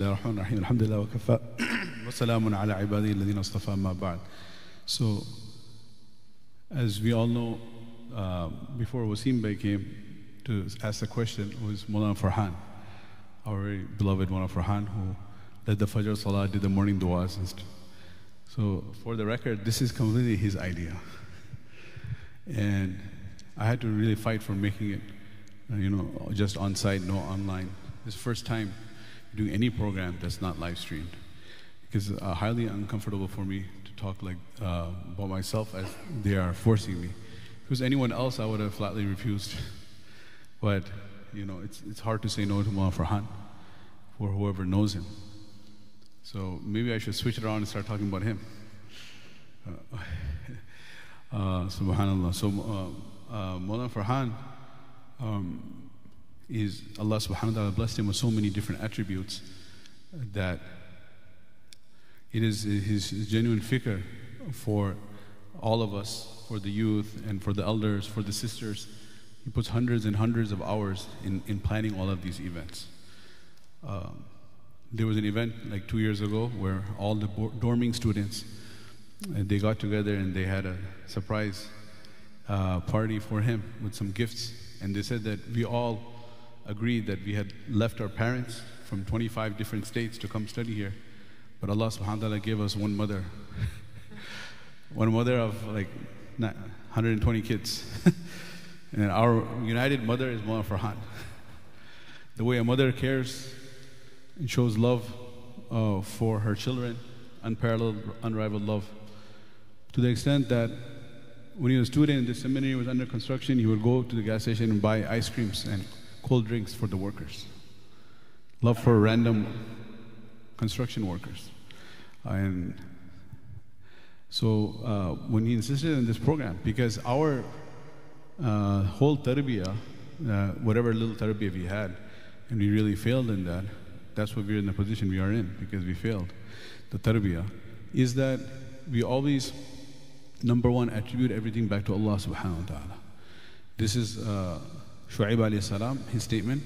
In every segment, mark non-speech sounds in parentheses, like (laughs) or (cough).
الله الرحمن الرحيم الحمد لله وكفى وسلام على عباده الذين اصطفى ما بعد so as we all know uh, before Waseem Bhai came to ask the question was Mulana Farhan our very beloved Mulana Farhan who led the Fajr Salah did the morning duas. And so for the record this is completely his idea. And I had to really fight for making it you know just on site no online. This first time doing any program that's not live streamed because it's uh, highly uncomfortable for me to talk like uh, about myself as they are forcing me. If it was anyone else, I would have flatly refused. (laughs) But you know, it's it's hard to say no to Mullah Farhan for whoever knows him. So maybe I should switch it around and start talking about him. Uh, (laughs) uh, Subhanallah. So uh, uh, Mullah Farhan. Um, is Allah subhanahu wa ta'ala blessed him with so many different attributes that it is his genuine fikr for all of us, for the youth and for the elders, for the sisters. He puts hundreds and hundreds of hours in, in planning all of these events. Um, there was an event like two years ago where all the dorming students uh, they got together and they had a surprise uh, party for him with some gifts, and they said that we all agreed that we had left our parents from 25 different states to come study here. But Allah subhanahu wa ta'ala gave us one mother. (laughs) one mother of like 120 kids. (laughs) and our united mother is Mullah Farhan. (laughs) The way a mother cares and shows love uh, for her children, unparalleled, unrivaled love. To the extent that when he was a student in the seminary was under construction, he would go to the gas station and buy ice creams and cold drinks for the workers. Love for random construction workers. And so uh, when he insisted on this program, because our uh, whole tarbiyah, uh, whatever little tarbiyah we had, and we really failed in that, that's what we're in the position we are in, because we failed. The tarbiyah is that we always, number one, attribute everything back to Allah subhanahu wa ta'ala. This is uh, Shu'aib alayhi salam, his statement,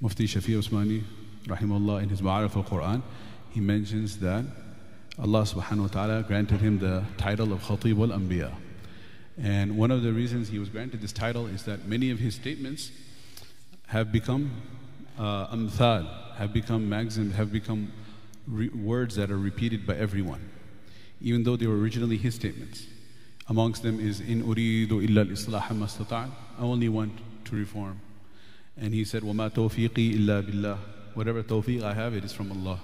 Mufti Shafi Usmani, rahimahullah, in his Ma'arif al-Quran, he mentions that Allah subhanahu wa ta'ala granted him the title of Khatib al-Anbiya. And one of the reasons he was granted this title is that many of his statements have become uh, amthal, have become maxims, have become words that are repeated by everyone, even though they were originally his statements. Amongst them is in uridu illa al-islah I only want to reform. And he said, وَمَا تَوْفِيقِي إِلَّا بِاللَّهِ Whatever tawfiq I have, it is from Allah.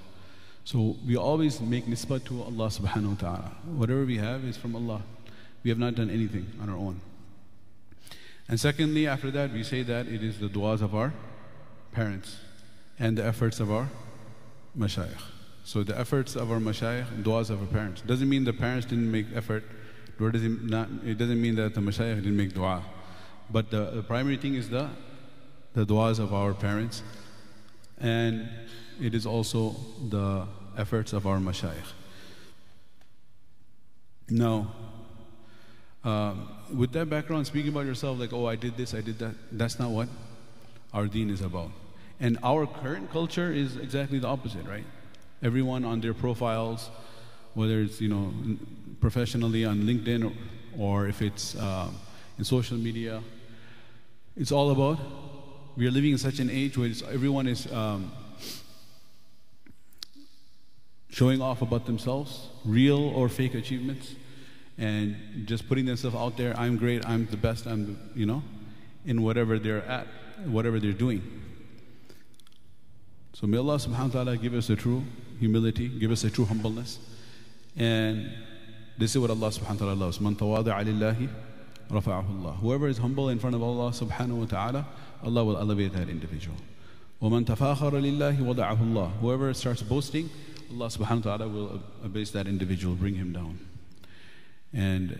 So we always make nisbah to Allah subhanahu wa ta'ala. Whatever we have is from Allah. We have not done anything on our own. And secondly, after that, we say that it is the du'as of our parents and the efforts of our mashayikh. So the efforts of our mashayikh and du'as of our parents. Doesn't mean the parents didn't make effort, nor does it, not, it doesn't mean that the mashayikh didn't make du'a. But the, the primary thing is the, the du'as of our parents. And it is also the efforts of our mashayikh. Now, um, with that background, speaking about yourself like, oh, I did this, I did that, that's not what our deen is about. And our current culture is exactly the opposite, right? Everyone on their profiles, whether it's, you know, professionally on LinkedIn or, or if it's uh, in social media, it's all about we are living in such an age where everyone is um, showing off about themselves, real or fake achievements, and just putting themselves out there. I'm great. I'm the best. I'm you know, in whatever they're at, whatever they're doing. So may Allah Subhanahu wa Taala give us a true humility, give us a true humbleness, and this is what Allah Subhanahu wa Taala loves. Man رفعه الله. Whoever is humble in front of Allah subhanahu wa ta'ala, Allah will elevate that individual. وَمَن تَفَاخَرَ لِلَّهِ وَضَعَهُ اللَّهِ Whoever starts boasting, Allah subhanahu wa ta'ala will abase that individual, bring him down. And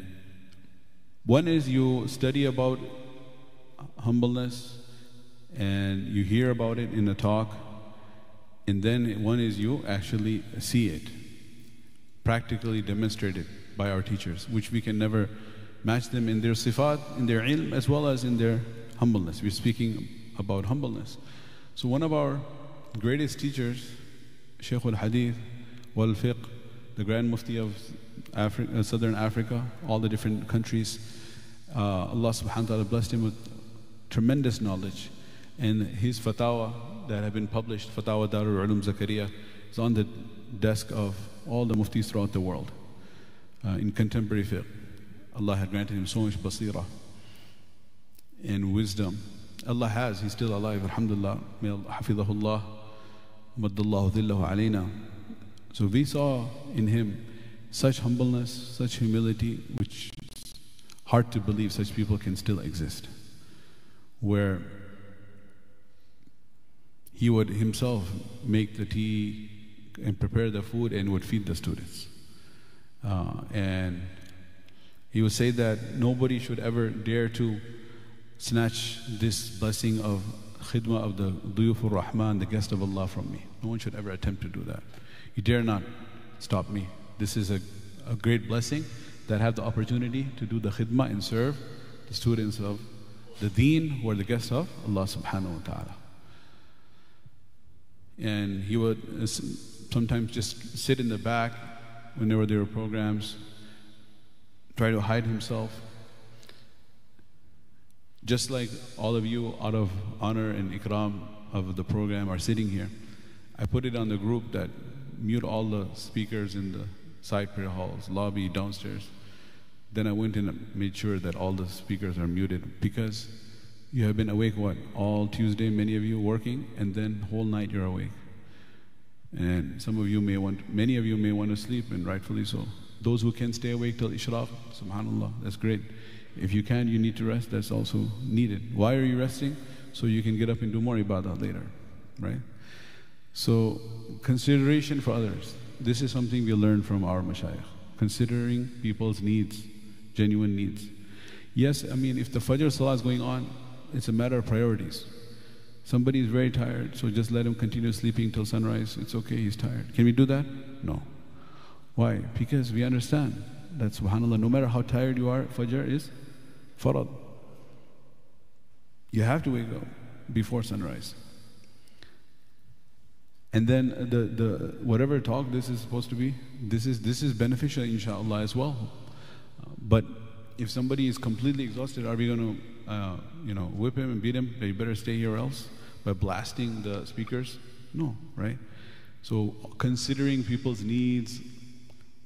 one is you study about humbleness and you hear about it in a talk, and then one is you actually see it, practically demonstrated by our teachers, which we can never match them in their sifat, in their ilm, as well as in their humbleness. We're speaking about humbleness. So one of our greatest teachers Shaykh al-Hadith, wal-Fiqh, the Grand Mufti of Afri- uh, Southern Africa, all the different countries. Uh, Allah subhanahu wa ta'ala blessed him with tremendous knowledge. And his fatwa that have been published, Fatwa Darul Ulum Zakaria, is on the desk of all the muftis throughout the world uh, in contemporary fiqh. Allah had granted him so much basira and wisdom. Allah has, he's still alive, alhamdulillah. May Allah, hafidhahullah, maddallahu dhillahu alayna. So we saw in him such humbleness, such humility, which is hard to believe such people can still exist. Where he would himself make the tea and prepare the food and would feed the students. Uh, and he would say that nobody should ever dare to snatch this blessing of khidmah of the duyufur rahman, the guest of Allah from me. No one should ever attempt to do that. You dare not stop me. This is a, a great blessing that have the opportunity to do the khidmah and serve the students of the deen who are the guests of Allah subhanahu wa ta'ala. And he would sometimes just sit in the back whenever there were programs, try to hide himself. Just like all of you, out of honor and ikram of the program, are sitting here, I put it on the group that mute all the speakers in the side prayer halls, lobby, downstairs. Then I went and made sure that all the speakers are muted because you have been awake what all Tuesday, many of you working, and then whole night you're awake. And some of you may want, many of you may want to sleep, and rightfully so. Those who can stay awake till Ishraq, subhanAllah, that's great. If you can, you need to rest, that's also needed. Why are you resting? So you can get up and do more ibadah later, right? So, consideration for others. This is something we learn from our mashayikh. Considering people's needs, genuine needs. Yes, I mean, if the Fajr Salah is going on, it's a matter of priorities. Somebody is very tired, so just let him continue sleeping till sunrise. It's okay, he's tired. Can we do that? No. Why? Because we understand that subhanAllah, no matter how tired you are, Fajr is farad. You have to wake up before sunrise. And then the, the whatever talk this is supposed to be, this is this is beneficial inshallah as well. But if somebody is completely exhausted, are we going to uh, you know whip him and beat him? Better stay here else by blasting the speakers? No, right? So considering people's needs,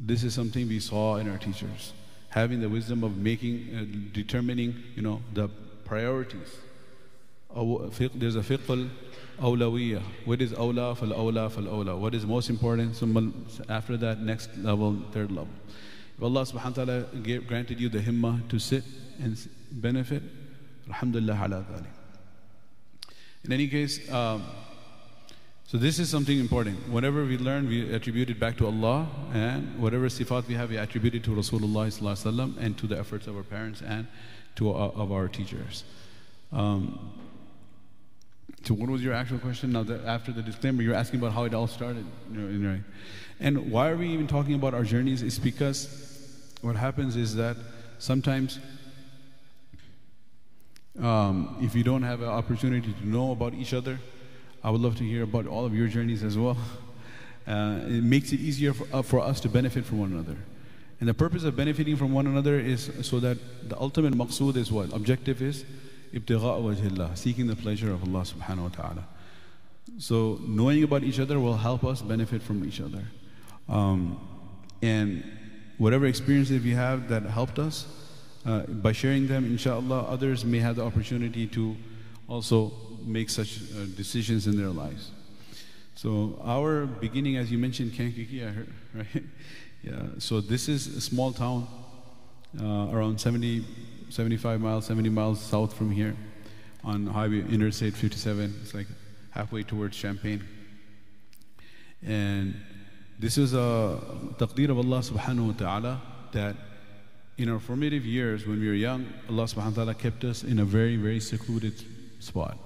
this is something we saw in our teachers. Having the wisdom of making, uh, determining, you know, the priorities. There's a fiqh awlawiyah. What is awla fal awla fal awla? What is most important? After that, next level, third level. If Allah subhanahu wa ta'ala granted you the himmah to sit and benefit, alhamdulillah ala. In any case, um, so this is something important. Whatever we learn, we attribute it back to Allah, and whatever sifat we have, we attribute it to Rasulullah and to the efforts of our parents and to our, of our teachers. Um, so what was your actual question? Now that after the disclaimer, you're asking about how it all started, you know? And why are we even talking about our journeys? It's because what happens is that sometimes um, if you don't have an opportunity to know about each other, I would love to hear about all of your journeys as well. Uh, it makes it easier for, uh, for us to benefit from one another. And the purpose of benefiting from one another is so that the ultimate maqsood is what? Objective is ibtigha wajhillah, seeking the pleasure of Allah subhanahu wa ta'ala. So knowing about each other will help us benefit from each other. Um, and whatever experiences we have that helped us, uh, by sharing them, inshallah, others may have the opportunity to also make such uh, decisions in their lives. So our beginning, as you mentioned, Kankakee, I heard, (laughs) right? yeah. So this is a small town, uh, around 70, 75 miles, 70 miles south from here, on Highway Interstate 57. It's like halfway towards Champaign. And this is a taqdeer of Allah subhanahu wa ta'ala that in our formative years when we were young, Allah subhanahu wa ta'ala kept us in a very, very secluded spot.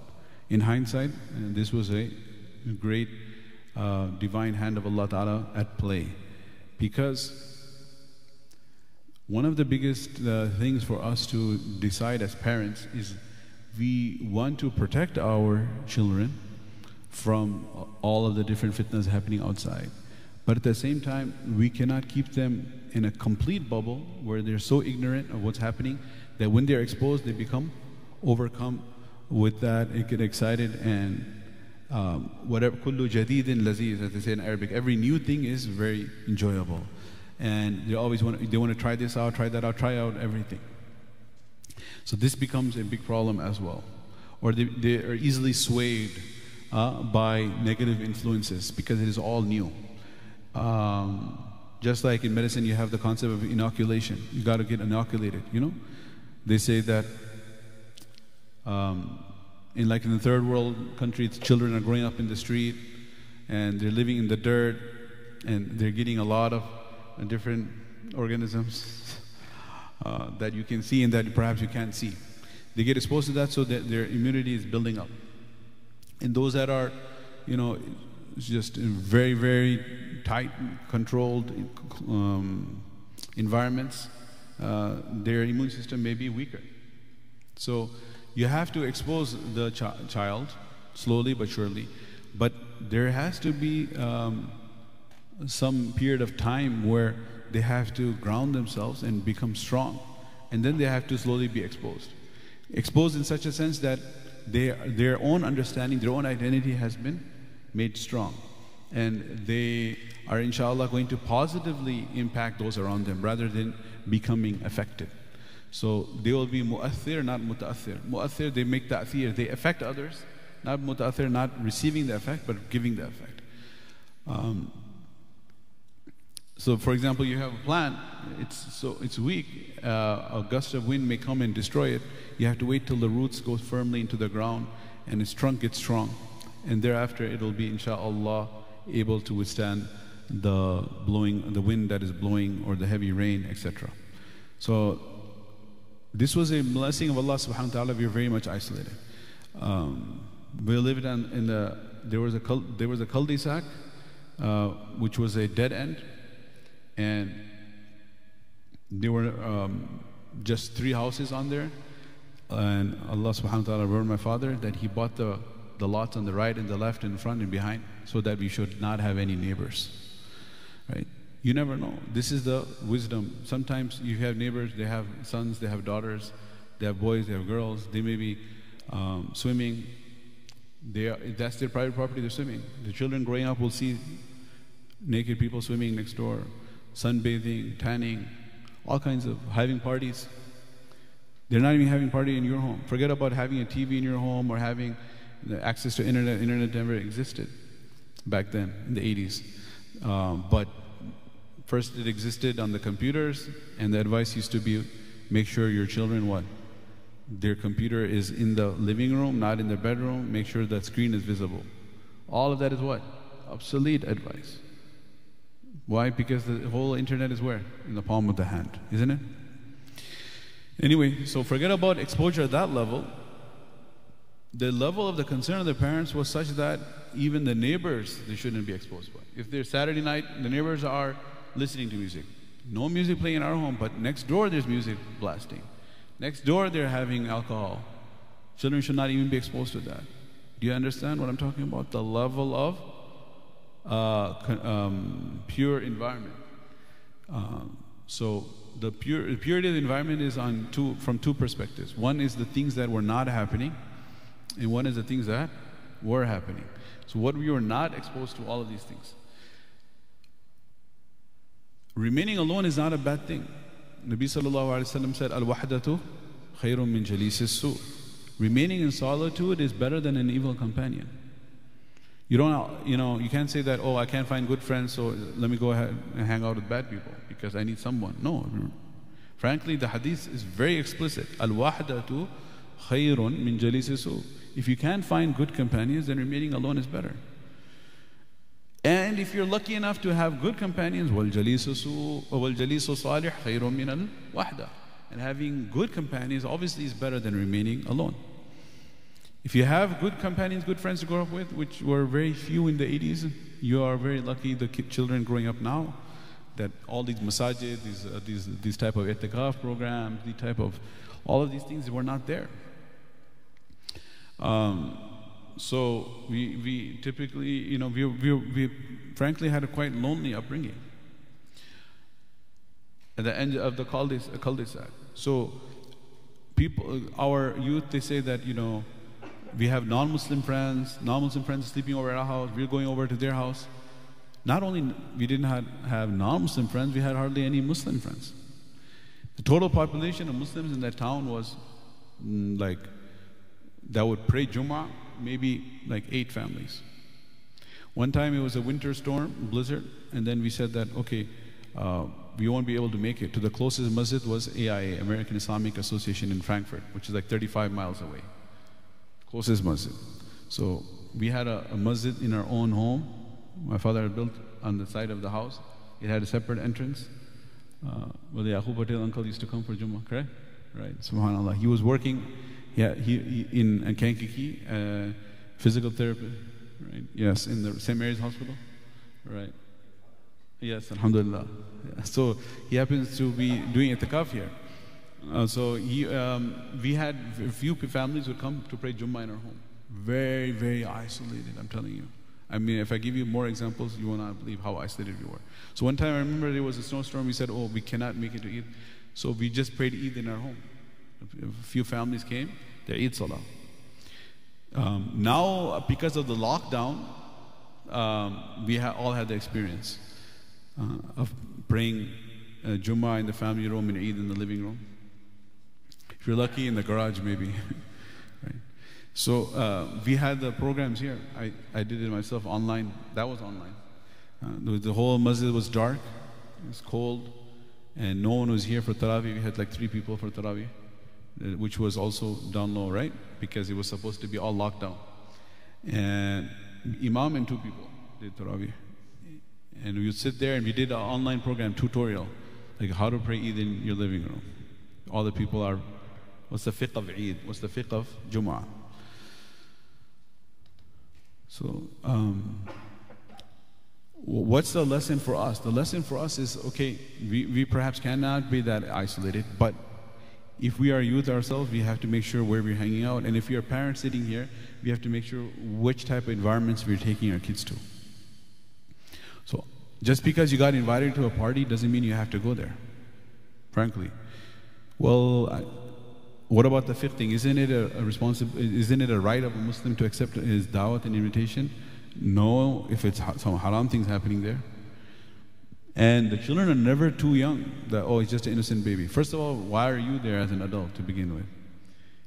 In hindsight, this was a great uh, divine hand of Allah Ta'ala at play. Because one of the biggest uh, things for us to decide as parents is we want to protect our children from all of the different fitnas happening outside. But at the same time, we cannot keep them in a complete bubble where they're so ignorant of what's happening that when they're exposed, they become overcome with that, they get excited and um, whatever kullu jadidin laziz, as they say in Arabic, every new thing is very enjoyable. And they always want they want to try this out, try that out, try out everything. So this becomes a big problem as well. Or they, they are easily swayed uh, by negative influences because it is all new. Um, just like in medicine, you have the concept of inoculation. You got to get inoculated. You know, they say that um, in like in the third world countries, children are growing up in the street and they're living in the dirt and they're getting a lot of uh, different organisms (laughs) uh, that you can see and that perhaps you can't see. They get exposed to that so that their immunity is building up. And those that are, you know, just very, very tight, controlled um, environments, uh, their immune system may be weaker. So you have to expose the ch- child slowly but surely, but there has to be um, some period of time where they have to ground themselves and become strong, and then they have to slowly be exposed. Exposed in such a sense that they, their own understanding, their own identity has been made strong. And they are, inshallah, going to positively impact those around them rather than becoming affected. So they will be mu'athir, not muta'athir. Mu'athir, they make ta'thir, they affect others. Not muta'athir, not receiving the effect, but giving the effect. Um, so, for example, you have a plant, it's, so it's weak, uh, a gust of wind may come and destroy it. You have to wait till the roots go firmly into the ground and its trunk gets strong. And thereafter, it will be, inshallah, able to withstand the blowing, the wind that is blowing or the heavy rain, etc. So, this was a blessing of Allah subhanahu wa ta'ala. We were very much isolated. Um, we lived in, in, the, there was a, there was a cul-de-sac, uh, which was a dead end. And there were um, just three houses on there. And Allah subhanahu wa ta'ala warned my father that he bought the, the lots on the right and the left and front and behind so that we should not have any neighbors. Right? You never know. This is the wisdom. Sometimes you have neighbors, they have sons, they have daughters, they have boys, they have girls. They may be um, swimming. They are, that's their private property, they're swimming. The children growing up will see naked people swimming next door, sunbathing, tanning, all kinds of having parties. They're not even having party in your home. Forget about having a TV in your home or having access to internet. Internet never existed back then in the 80s. Um, but First, it existed on the computers, and the advice used to be make sure your children what? Their computer is in the living room, not in the bedroom. Make sure that screen is visible. All of that is what? Obsolete advice. Why? Because the whole internet is where? In the palm of the hand, isn't it? Anyway, so forget about exposure at that level. The level of the concern of the parents was such that even the neighbors they shouldn't be exposed by. If they're Saturday night, the neighbors are listening to music. No music playing in our home, but next door there's music blasting. Next door they're having alcohol. Children should not even be exposed to that. Do you understand what I'm talking about? The level of uh, um, pure environment. Um, so the, pure, the purity of the environment is on two, from two perspectives. One is the things that were not happening, and one is the things that were happening. So what we were not exposed to all of these things. Remaining alone is not a bad thing. Nabi sallallahu wasallam said, "Al-wahdatu khayrun min su." Remaining in solitude is better than an evil companion. You don't, you know, you can't say that. Oh, I can't find good friends, so let me go ahead and hang out with bad people because I need someone. No, frankly, the hadith is very explicit. Al-wahdatu khayrun min su. If you can't find good companions, then remaining alone is better. And if you're lucky enough to have good companions, وَالْجَلِيسُ صَالِحٌ خَيْرٌ مِنَ الْوَحْدَةِ And having good companions obviously is better than remaining alone. If you have good companions, good friends to grow up with, which were very few in the 80s, you are very lucky, the children growing up now, that all these masajid, these, uh, these, these type of itikaf programs, the type of, all of these things were not there. Um, so we, we typically, you know, we, we, we frankly had a quite lonely upbringing at the end of the cul-de-sac. So people, our youth, they say that, you know, we have non-Muslim friends, non-Muslim friends sleeping over at our house, we're going over to their house. Not only we didn't have, have non-Muslim friends, we had hardly any Muslim friends. The total population of Muslims in that town was mm, like, that would pray Jummah, maybe like eight families. One time it was a winter storm, blizzard, and then we said that, okay, uh, we won't be able to make it. To the closest masjid was AIA, American Islamic Association in Frankfort, which is like 35 miles away. Closest masjid. So we had a, a masjid in our own home. My father had built on the side of the house. It had a separate entrance. Uh, well, the Yaqub Patel uncle used to come for Jummah, correct? Right, subhanAllah. He was working yeah, he, he in Kankakee, uh, physical therapy, right? Yes, in the St. Mary's Hospital, right? Yes, alhamdulillah. (laughs) So he happens to be doing itikaf here. Uh, so he, um, we had a few families would come to pray Jummah in our home. Very, very isolated, I'm telling you. I mean, if I give you more examples, you will not believe how isolated we were. So one time I remember there was a snowstorm. We said, oh, we cannot make it to Eid. So we just prayed Eid in our home. A few families came, they Eid Salah. Um, now, because of the lockdown, um, we ha- all had the experience uh, of praying uh, Jummah in the family room and Eid in the living room. If you're lucky, in the garage, maybe. (laughs) right? So uh, we had the programs here. I, I did it myself online. That was online. Uh, the, whole masjid was dark, it was cold, and no one was here for Taraweeh. We had like three people for Taraweeh, uh, which was also down low, right? Because it was supposed to be all locked down. And Imam and two people did Taraweeh. And we would sit there and we did an online program tutorial, like how to pray Eid in your living room. All the people are, what's the fiqh of Eid? What's the fiqh of Jum'ah? So, um, what's the lesson for us? The lesson for us is okay, we, we perhaps cannot be that isolated, but if we are youth ourselves, we have to make sure where we're hanging out. And if we are parents sitting here, we have to make sure which type of environments we're taking our kids to. So just because you got invited to a party doesn't mean you have to go there, frankly. Well, I, what about the fifth thing? Isn't it a, a? Isn't it a right of a Muslim to accept his da'wat and invitation? No, if it's some haram things happening there. And the children are never too young that, oh, it's just an innocent baby. First of all, why are you there as an adult to begin with?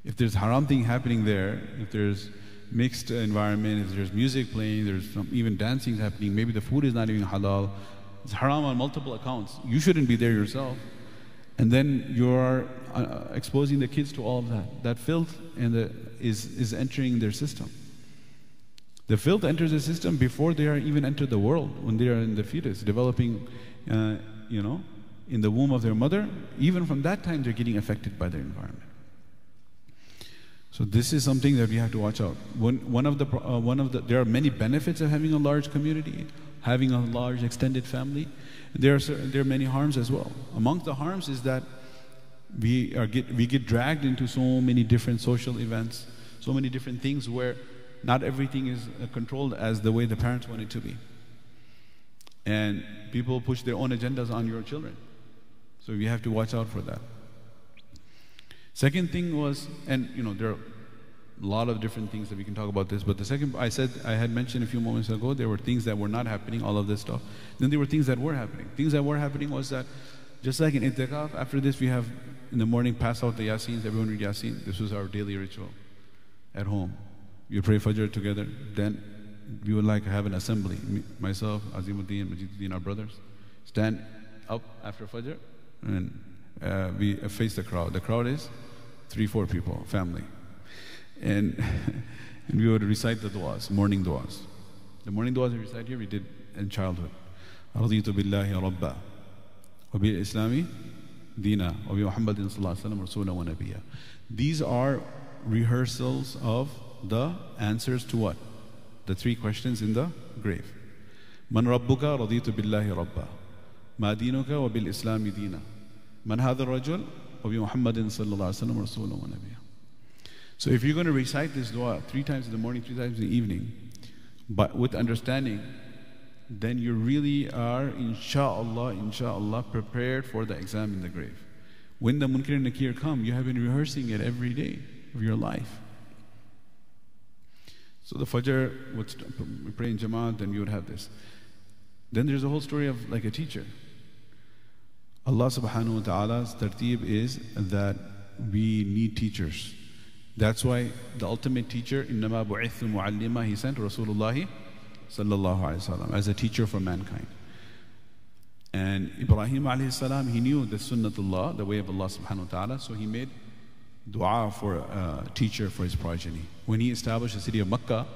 If there's haram thing happening there, if there's mixed environment, if there's music playing, there's some even dancing happening, maybe the food is not even halal, it's haram on multiple accounts. You shouldn't be there yourself. And then you're uh, exposing the kids to all of that. That filth and the, is, is entering their system. The filth enters the system before they are even entered the world, when they are in the fetus, developing, uh, you know, in the womb of their mother. Even from that time, they're getting affected by their environment. So this is something that we have to watch out. One, one of the, uh, one of the, there are many benefits of having a large community, having a large extended family. There are, there are many harms as well. Among the harms is that we, are get, we get dragged into so many different social events, so many different things where not everything is uh, controlled as the way the parents want it to be. And people push their own agendas on your children. So you have to watch out for that. Second thing was, and you know, there are a lot of different things that we can talk about this, but the second, I said, I had mentioned a few moments ago, there were things that were not happening, all of this stuff. Then there were things that were happening. Things that were happening was that, just like in itikaf, after this we have, in the morning, pass out the yasins, everyone read yasin. This was our daily ritual at home We pray Fajr together, then we would like to have an assembly. Me, myself, Azimuddin, Majiduddin, our brothers, stand up after Fajr and uh, we face the crowd. The crowd is three, four people, family. And, (laughs) and we would recite the du'as, morning du'as. The morning du'as we recite here, we did in childhood. رضيت بالله ربا وبالإسلام دينا وبمحمد صلى الله عليه وسلم رسولا ونبيا. These are rehearsals of the answers to what? The three questions in the grave. من ربك رضيت بالله ربا ما دينك وبالإسلام دينا من هذا الرجل وبمحمد صلى الله عليه وسلم رسولا ونبيا So if you're going to recite this dua three times in the morning, three times in the evening, but with understanding, then you really are, inshallah, inshallah, prepared for the exam in the grave. When the Munkar and Nakir come, you have been rehearsing it every day of your life. So the Fajr would st- pray in Jamaat, then we would have this. Then there's a whole story of like a teacher. Allah subhanahu wa ta'ala's tartib is that we need teachers. That's why the ultimate teacher, إِنَّمَا بُعِثُ مُعَلِّمًا He sent Rasulullah sallallahu alayhi wasallam as a teacher for mankind. And Ibrahim alayhi salam, he knew the sunnatullah, the way of Allah subhanahu wa ta'ala, so he made dua for a teacher for his progeny. When he established the city of Makkah,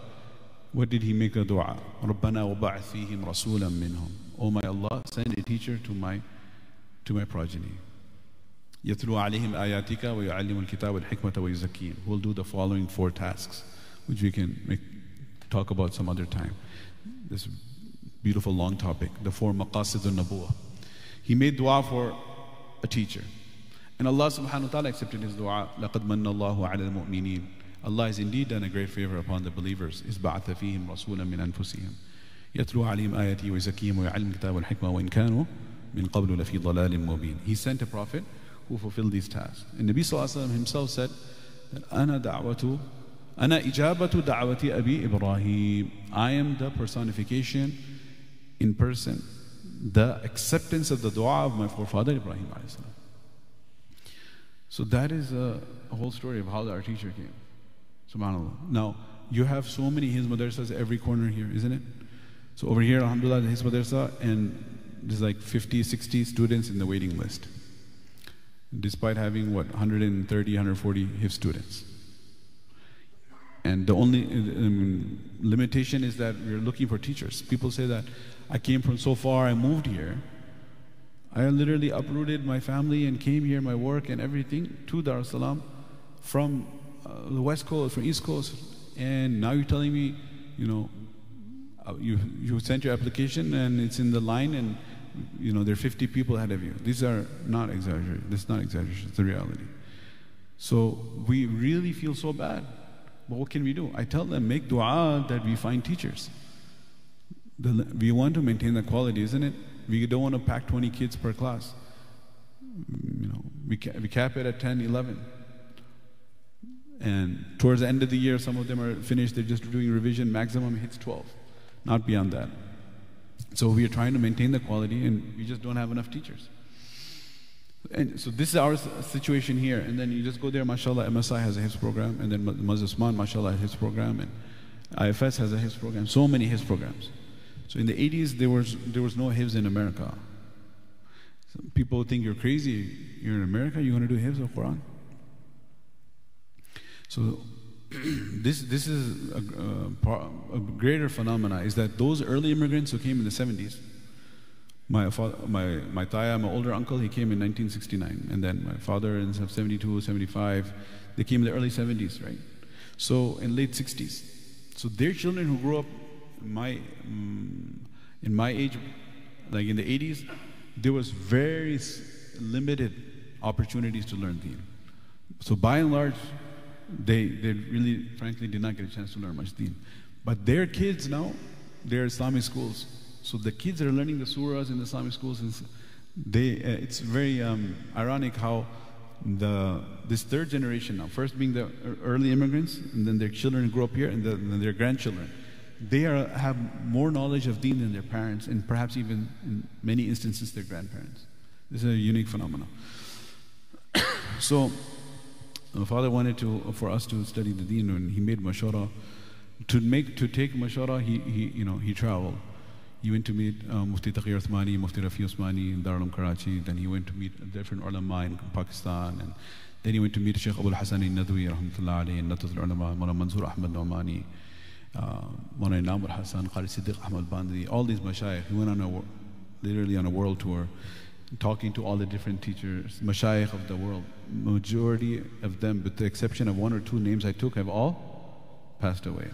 what did he make a dua? رَبَّنَا وَبَعْثْ فِيهِمْ رَسُولًا مِّنْهُمْ Oh my Allah, send a teacher to my, to my progeny. يَتْلُو عَلَيْهِمْ آيَاتِكَ وَيُعَلِّمُ الْكِتَابَ الْحِكْمَةَ وَيُزَكِّيهِمْ Who will do the following four tasks, which we can make, talk about some other time. This beautiful long topic, the four maqasid al-nabuwah. He made dua for a teacher. And Allah subhanahu wa ta'ala accepted his dua. لَقَدْ مَنَّ اللَّهُ عَلَى الْمُؤْمِنِينَ Allah has indeed done a great favor upon the believers. إِذْ بَعَثَ فِيهِمْ رَسُولًا مِنْ أَنفُسِهِمْ يَتْلُو عَلَيْهِمْ آيَاتِهِ وَيُزَكِّيهِمْ وَيُعَلِّمُ الْكِتَابَ وَالْحِكْمَةَ وَإِنْ كَانُوا مِنْ قَبْلُ لَفِي ضَلَالٍ مُبِينٍ He sent a prophet who fulfilled these tasks. And Nabi Sallallahu Alaihi Wasallam himself said that أَنَا دَعْوَةُ أَنَا إِجَابَةُ دَعْوَةِ أَبِي إِبْرَاهِيمَ I am the personification in person, the acceptance of the dua of my forefather Ibrahim alayhi salam. So that is a, a, whole story of how our teacher came. Subhanallah. Now, you have so many HIFZ madrasas every corner here, isn't it? So over here, alhamdulillah, HIFZ madrasa, and there's like 50, 60 students in the waiting list. Despite having, what, 130, 140 HIFZ students. And the only um, limitation is that we're looking for teachers. People say that I came from so far, I moved here. I literally uprooted my family and came here, my work and everything, to Darussalam from uh, the West Coast, from East Coast. And now you're telling me, you know, uh, you, you sent your application and it's in the line and, you know, there are 50 people ahead of you. These are not exaggeration. This is not exaggeration, it's the reality. So we really feel so bad. But what can we do? I tell them, make dua that we find teachers. The, we want to maintain the quality, isn't it? We don't want to pack 20 kids per class. You know, we, ca- we cap it at 10, 11. And towards the end of the year, some of them are finished, they're just doing revision, maximum hits 12, not beyond that. So we are trying to maintain the quality, and we just don't have enough teachers. And so this is our situation here. And then you just go there, mashallah, MSI has a HIFZ program, and then Masjid Usman, mashallah, has HIFZ program, and IFS has a HIFZ program, so many HIFZ programs. So in the 80s, there was, there was no HIFZ in America. Some people think you're crazy. You're in America, you're going to do HIFZ of Quran? So (clears throat) this, this is a, a, greater phenomena is that those early immigrants who came in the 70s, my, father, my, my taya, my older uncle, he came in 1969. And then my father in 72, 75, they came in the early 70s, right? So in late 60s. So their children who grew up my um, in my age, like in the 80s, there was very limited opportunities to learn deen. So by and large, they, they really, frankly, did not get a chance to learn much deen. But their kids now, they're Islamic schools. So the kids that are learning the surahs in the Islamic schools, they, uh, it's very um, ironic how the, this third generation now, first being the early immigrants, and then their children grow up here, and, the, and their grandchildren they are, have more knowledge of deen than their parents, and perhaps even in many instances their grandparents. This is a unique phenomenon. (coughs) so, my father wanted to, for us to study the deen, and he made mashwara. To make to take mashwara, he, he you know he traveled. He went to meet uh, Mufti Taqi Uthmani, Mufti Rafi Usmani in Darul Karachi. Then he went to meet different ulama in Pakistan, and then he went to meet Sheikh Abu Hassan al-Nadwi, rahmatullah alayhi, and Nadwatul Ulama, Mawlana Manzoor Ahmad Nomani uh, Namr Hassan, Qari Siddiq Ahmad Bandvi, all these mashayikh. He went on a, literally on a world tour, talking to all the different teachers, mashayikh of the world. Majority of them, with the exception of one or two names I took, have all passed away.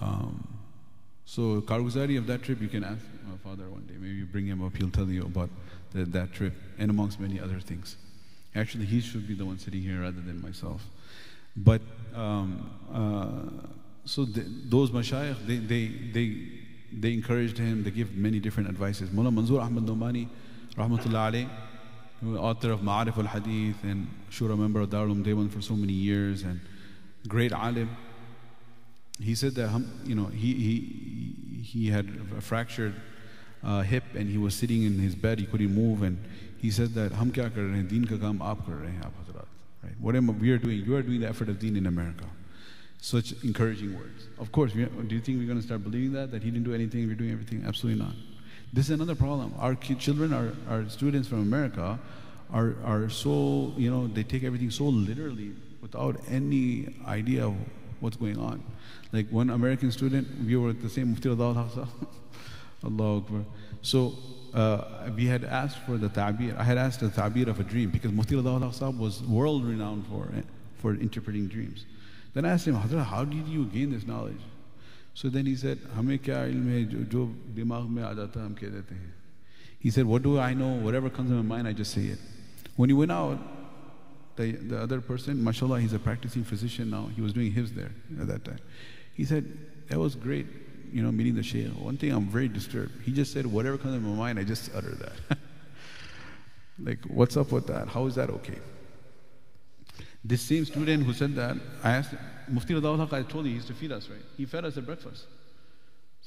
Um, so, Karguzari of that trip, you can ask my father one day. Maybe you bring him up, he'll tell you about the, that trip, and amongst many other things. Actually, he should be the one sitting here rather than myself. But um, uh, so the, those mashayikh, they, they, they, they encouraged him, they give many different advices. Mullah Manzoor Ahmad Nomani, rahmatullah author of Ma'arif al-Hadith and Shura member of Darul Dewan for so many years and great alim. He said that you know he, he, he had a fractured uh, hip and he was sitting in his bed, he couldn't move and he said that hum kya kar rahe hain, deen ka kaam aap kar rahe hain, Right? Whatever we are doing, you are doing the effort of deen in America. Such encouraging words. Of course, do you think we're going to start believing that? That he didn't do anything, we're doing everything? Absolutely not. This is another problem. Our children, our, our students from America, are, are so, you know, they take everything so literally without any idea of what's going on. Like one American student, we were at the same Mufti (laughs) Allah Akbar. So uh, we had asked for the ta'bir. I had asked the ta'bir of a dream because Mufti Sahab was world renowned for, for interpreting dreams. Then I asked him, how did you gain this knowledge? So then he said, हमें क्या इल्म है जो जो दिमाग में आ जाता है हम कह देते हैं. He said, what do I know? Whatever comes in my mind, I just say it. When he went out, the, the other person, mashallah, he's a practicing physician now. He was doing his there at that time. He said, that was great you know, meeting the Shaykh, one thing I'm very disturbed. He just said, whatever comes in my mind, I just utter that. (laughs) like, what's up with that? How is that okay? This same student who said that, I asked Mufti Radawul I told you he used to feed us, right? He fed us at breakfast.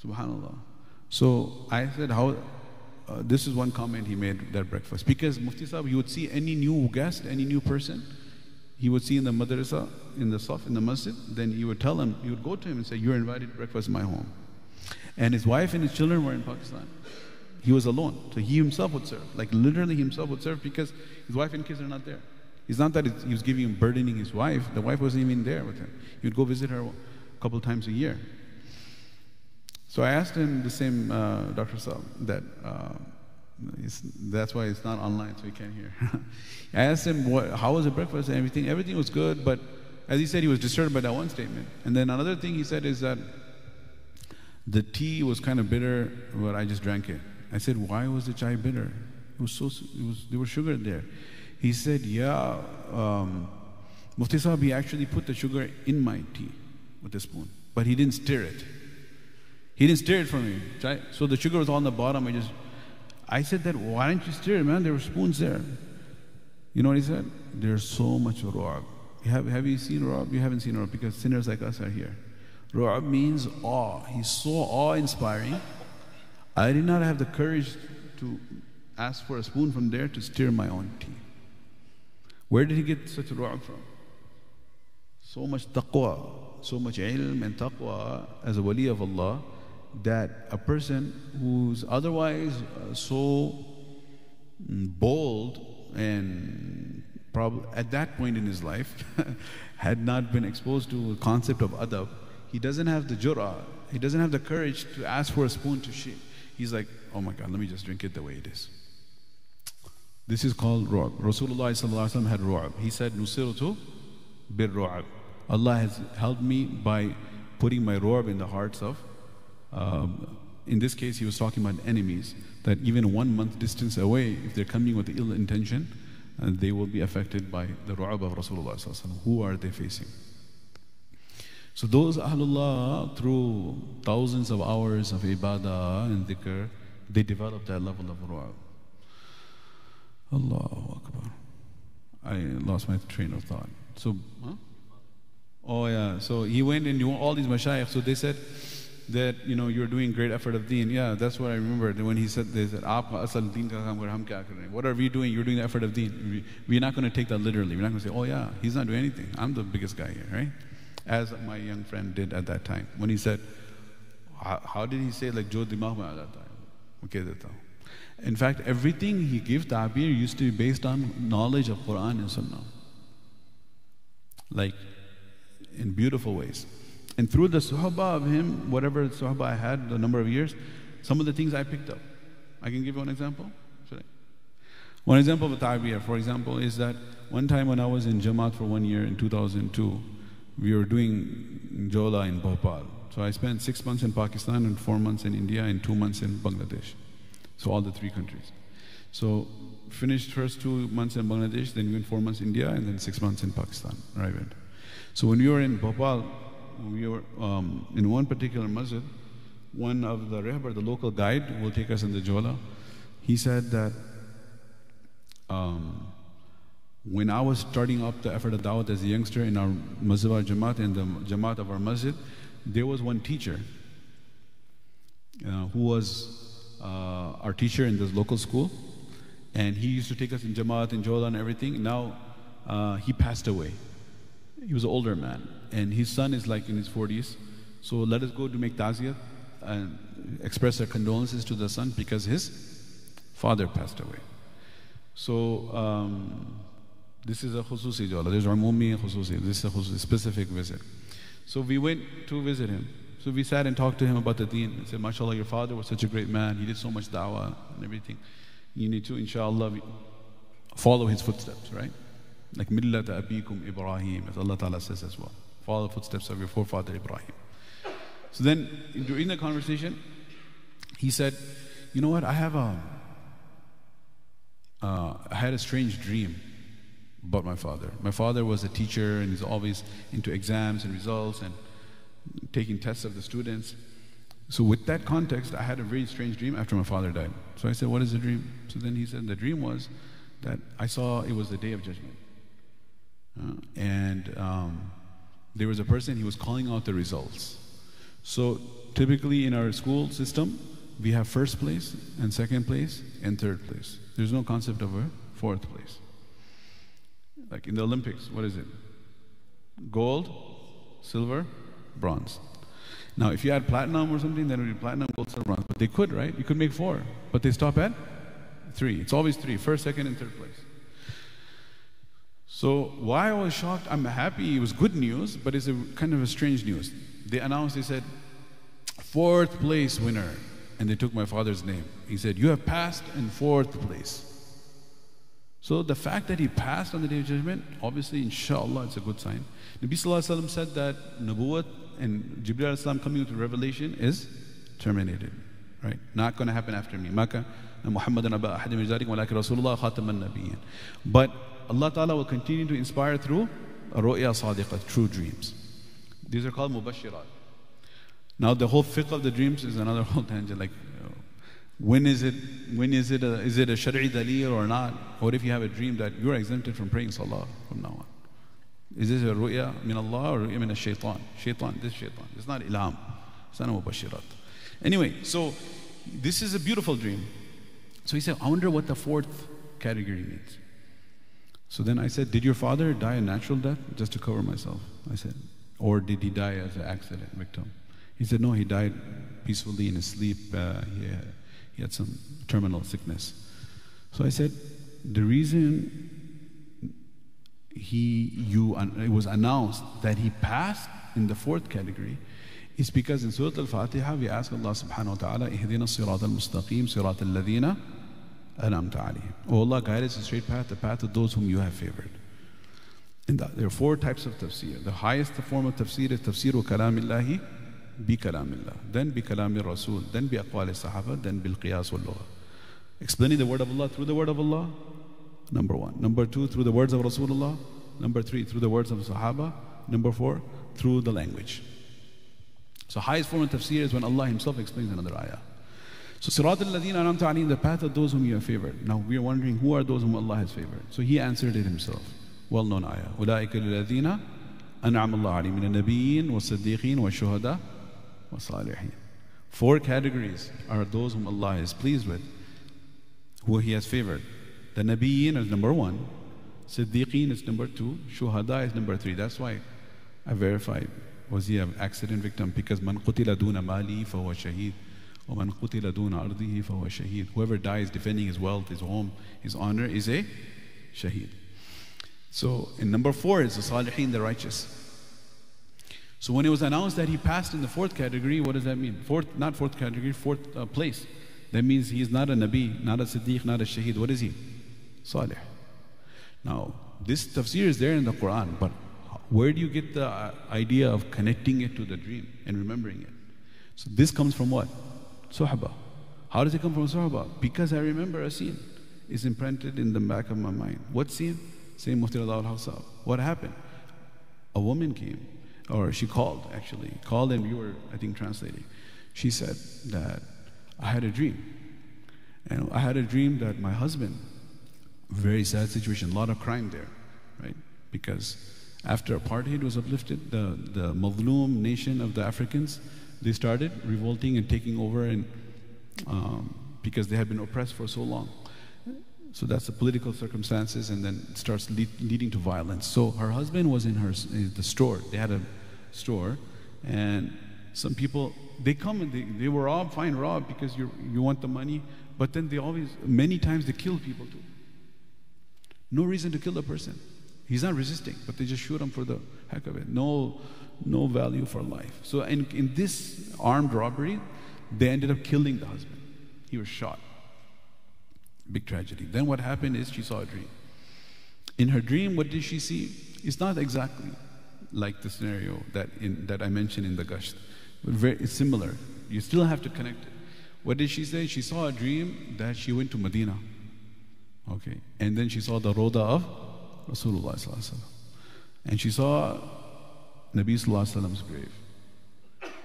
Subhanallah. So I said, how, uh, this is one comment he made that breakfast. Because Mufti Sahib, you would see any new guest, any new person, he would see in the madrasa, in the saf, in the masjid, then he would tell him, he would go to him and say, You're invited to breakfast in my home. And his wife and his children were in Pakistan. He was alone. So he himself would serve. Like literally himself would serve because his wife and kids are not there. It's not that he was giving him burdening his wife. The wife wasn't even there with him. He would go visit her a couple times a year. So I asked him the same, uh, Dr. Saab, that uh, that's why it's not online, so he can't hear. (laughs) I asked him, what, how was the breakfast and everything? Everything was good, but as he said, he was disturbed by that one statement. And then another thing he said is that the tea was kind of bitter, but I just drank it. I said, why was the chai bitter? It was so, it was, there was sugar there. He said, yeah, um, Mufti Sahib, he actually put the sugar in my tea with a spoon, but he didn't stir it. He didn't stir it for me. So the sugar was on the bottom. I just, I said that, why didn't you stir it, man? There were spoons there. You know what he said? There's so much ru'ab. Have, have you seen ru'ab? You haven't seen ru'ab because sinners like us are here. Ru'ab means awe. He's so awe inspiring. I did not have the courage to ask for a spoon from there to stir my own tea. Where did he get such ru'ab from? So much taqwa, so much ilm and taqwa as a wali of Allah that a person who's otherwise uh, so bold and probably at that point in his life (laughs) had not been exposed to the concept of adab he doesn't have the jura, he doesn't have the courage to ask for a spoon to shake. He's like, oh my God, let me just drink it the way it is. This is called ru'ab. Rasulullah had ru'ab. He said, Nusirtu bir ru'ab. Allah has helped me by putting my ru'ab in the hearts of, um, in this case, he was talking about enemies, that even one month distance away, if they're coming with ill intention, uh, they will be affected by the ru'ab of Rasulullah. Who are they facing? So those Ahlullah, through thousands of hours of ibadah and dhikr, they develop that level of ru'ab. Allahu Akbar. I lost my train of thought. So, huh? oh yeah, so he went and knew all these mashayikh, so they said that, you know, you're doing great effort of deen. Yeah, that's what I remember when he said, they said, What are we doing? You're doing the effort of deen. We're not going to take that literally. We're not going to say, oh yeah, he's not doing anything. I'm the biggest guy here, right? As my young friend did at that time. When he said, how, did he say like Jo dimag mein aa jata In fact, everything he gave ta'bir used to be based on knowledge of Quran and Sunnah. Like in beautiful ways. And through the suhaba of him, whatever suhaba I had, the number of years, some of the things I picked up. I can give you one example. One example of ta'bir, for example, is that one time when I was in Jamaat for one year in 2002, we were doing Jola in Bhopal. So I spent six months in Pakistan and four months in India and two months in Bangladesh. So all the three countries. So finished first two months in Bangladesh, then we went four months in India, and then six months in Pakistan. Arrived. So when we were in Bhopal, we were um, in one particular masjid. One of the rehbar, the local guide, will take us in the Jola. He said that um, when I was starting up the effort of Dawat as a youngster in our Masjid Jamaat, in the Jamaat of our masjid, there was one teacher uh, who was uh, our teacher in this local school. And he used to take us in Jamaat and Jawla and everything. Now uh, he passed away. He was an older man. And his son is like in his 40s. So let us go to make taziyah and express our condolences to the son because his father passed away. So um, this is a khususi jawla. There's umumi khususi. This is a khususi, specific visit. So we went to visit him. So we sat and talked to him about the deen. and said, MashaAllah, your father was such a great man. He did so much da'wah and everything. You need to, inshallah, follow his footsteps, right? Like millat abikum Ibrahim, as Allah Ta'ala says as well. Follow the footsteps of your forefather Ibrahim. So then, during the conversation, he said, You know what? I have a, uh, I had a strange dream about my father. My father was a teacher and he's always into exams and results and taking tests of the students. So, with that context, I had a very strange dream after my father died. So I said, What is the dream? So then he said, The dream was that I saw it was the day of judgment. Uh, and um, there was a person, he was calling out the results. So, typically in our school system, we have first place and second place and third place. There's no concept of a fourth place. Like in the Olympics, what is it? Gold, silver, bronze. Now, if you add platinum or something, then it would be platinum, gold, silver, bronze. But they could, right? You could make four. But they stop at three. It's always three first, second, and third place. So, why I was shocked, I'm happy, it was good news, but it's a kind of a strange news. They announced, they said, fourth place winner. And they took my father's name. He said, You have passed in fourth place. So the fact that he passed on the day of judgment, obviously, inshallah, it's a good sign. Nabi Sallallahu said that Nabuwat and Jibreel coming with revelation is terminated. Right? Not going to happen after me. Muhammadan Aba Ahadim Walaki Rasulullah. But Allah Ta'ala will continue to inspire through ru'ya sadiqa, true dreams. These are called mubashirat. Now the whole fiqh of the dreams is another (laughs) whole tangent. Like when is it, when is it a, is it a shari'i dalil or not? What if you have a dream that you're exempted from praying salah from now on? Is this a ru'ya min Allah or ru'ya min shaitan? Shaitan, this shaitan. It's not ilham. It's. Anyway, so this is a beautiful dream. So he said, I wonder what the fourth category means. So then I said, Did your father die a natural death? Just to cover myself. I said, Or did he die as an accident victim? He said, No, he died peacefully in his sleep. Uh, he had some terminal sickness. So I said, The reason he, you, it was announced that he passed in the fourth category is because in Surah Al-Fatiha we ask Allah subhanahu wa ta'ala, Ihdina sirat al-mustaqim, sirat al-ladhina anamta alayhim. Oh Allah, guide us the straight path, the path of those whom you have favored. And there are four types of tafsir. The highest form of tafsir is tafsir kalamillahi bi kalamillah. Then bi kalamir rasul. Then bi aqwal sahaba. Then bil qiyas wal Explaining the word of Allah through the word of Allah. Number one. Number two, through the words of Rasulullah. Number three, through the words of Sahaba. Number four, through the language. So highest form of tafsir is when Allah Himself explains another ayah. So Sirat al-Ladina anamta alayhim, the path of those whom you have favored. Now we are wondering who are those whom Allah has favored. So He answered it Himself. Well-known ayah. أولئك الذين أنعم الله عليهم من النبيين والصديقين والشهداء والصالحين. Four categories are those whom Allah is pleased with, who He has favored. The Nabiyyin is number one, Siddiqeen is number two, Shuhada is number three. That's why I verified was he an accident victim? Because man qutila duna mali fahuwa shaheed. Or man qutila duna ardihi fahuwa shaheed. Whoever dies defending his wealth, his home, his honor is a shaheed. So in number four is the salihin, the righteous. So when it was announced that he passed in the fourth category, what does that mean? Fourth, not fourth category, fourth uh, place. That means he is not a Nabi, not a Siddiq, not a Shaheed. What is he? Salih. Now, this tafsir is there in the Quran, but where do you get the uh, idea of connecting it to the dream and remembering it? So this comes from what? Sahaba. How does it come from Sahaba? Because I remember a scene. is imprinted in the back of my mind. What scene? Same Mufti al What happened? A woman came, or she called actually, called and you were, I think, translating. She said that I had a dream. And I had a dream that my husband, very sad situation, a lot of crime there, right? Because after apartheid was uplifted, the, the Muslim nation of the Africans, they started revolting and taking over and um, because they had been oppressed for so long. So that's the political circumstances, and then starts lead, leading to violence. So her husband was in her the store. They had a store, and some people they come and they, they were robbed, fine, rob because you you want the money, but then they always many times they kill people too. No reason to kill the person. He's not resisting, but they just shoot him for the heck of it. No, no value for life. So in, in this armed robbery, they ended up killing the husband. He was shot. Big tragedy. Then what happened is she saw a dream. In her dream, what did she see? It's not exactly like the scenario that, in, that I mentioned in the Gasht. But very, similar. You still have to connect it. What did she say? She saw a dream that she went to Medina. Okay. And then she saw the Roda of Rasulullah. And she saw Nabi Sallallahu grave.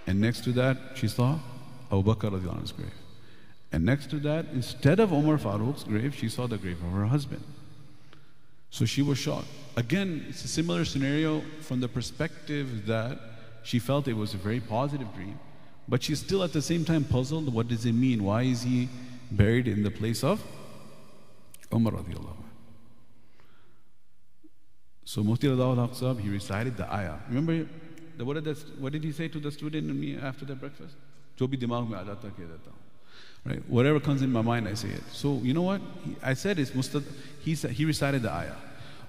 And next to that, she saw Abu Bakr's grave. And next to that, instead of Omar Farooq's grave, she saw the grave of her husband. So she was shocked. Again, it's a similar scenario from the perspective that she felt it was a very positive dream, but she's still at the same time puzzled what does it mean? Why is he buried in the place of Umar radiallahu So Mufti al he recited the ayah. Remember, the, what, did the, what did he say to the student and me after the breakfast? जो भी दिमाग में आ जाता कह देता हूँ Right? Whatever comes in my mind, I say it. So you know what? He, I said it's mustad. He, said, he recited the ayah.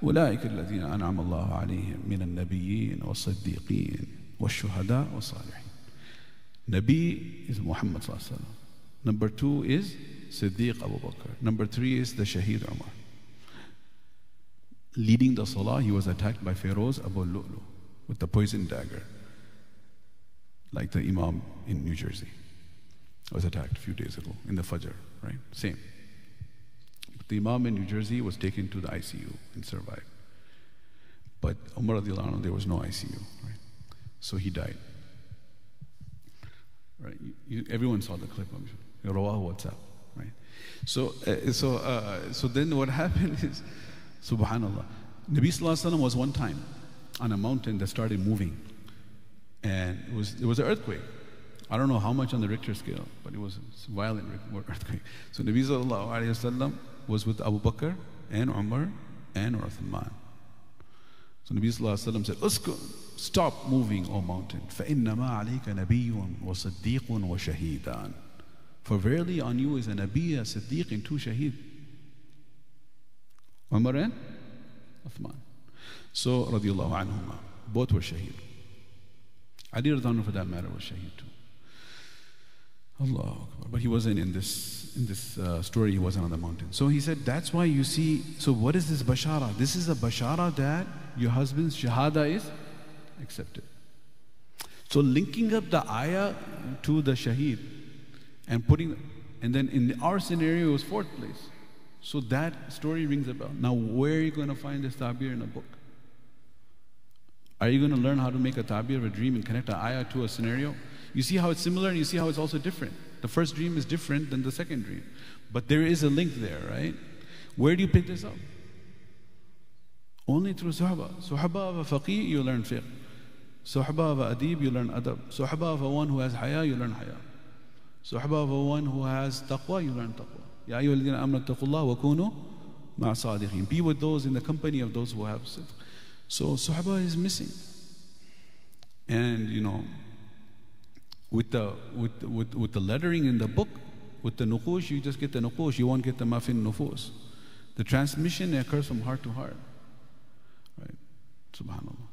أولئك الذين أنعم الله عليهم من النبيين والصديقين والشهداء والصالحين. Nabi is Muhammad صلى الله عليه وسلم. Number two is Sadiq Abu Bakr. Number three is the Shahid Umar. Leading the Salah, he was attacked by Firoz Abu Lu'lu with the poison dagger, like the Imam in New Jersey was attacked a few days ago in the Fajr, right? Same. But the Imam in New Jersey was taken to the ICU and survived. But Umar radiallahu there was no ICU, right? So he died. Right? You, you, everyone saw the clip, I'm sure. Rawah WhatsApp, right? So, uh, so, uh, so then what (laughs) happened is, subhanAllah, Nabi Sallallahu was one time on a mountain that started moving. And it was, it was an earthquake. I don't know how much on the Richter scale, but it was a violent (laughs) earthquake. So Nabi Sallallahu was with Abu Bakr and Umar and Uthman. So Nabi Sallallahu said, Uskun, stop moving, O mountain. فَإِنَّمَا عَلَيْكَ نَبِيٌّ وَصَدِّيقٌ وَشَهِيدًا For verily on you is a Nabi, a Siddiq, and two Shaheed. Umar and Uthman. So, radiallahu anhuma, both were Shaheed. Ali radiallahu for that matter was Shaheed too. Allah But he wasn't in this, in this uh, story, he wasn't on the mountain. So he said, that's why you see, so what is this bashara? This is a bashara that your husband's shahada is accepted. So linking up the ayah to the shaheed and putting, and then in our scenario, it was fourth place. So that story rings a bell. Now, where are you going to find this tabir in a book? Are you going to learn how to make a tabir of a dream and connect an ayah to a scenario? You see how it's similar and you see how it's also different. The first dream is different than the second dream. But there is a link there, right? Where do you pick this up? Only through Suhaba. Suhaba of a faqih, you learn fiqh. Suhaba of a adib, you learn adab. Suhaba of a one who has haya, you learn haya. Suhaba of a one who has taqwa, you learn taqwa. Ya ayyuha alladhina taqullah wa kunu ma'a sadiqin. Be with those in the company of those who have sidq. So Suhaba is missing. And you know, with the, with, with, with the lettering in the book, with the nukush, you just get the nukush, you won't get the mafin nufus. The transmission occurs from heart to heart. Right? Subhanallah.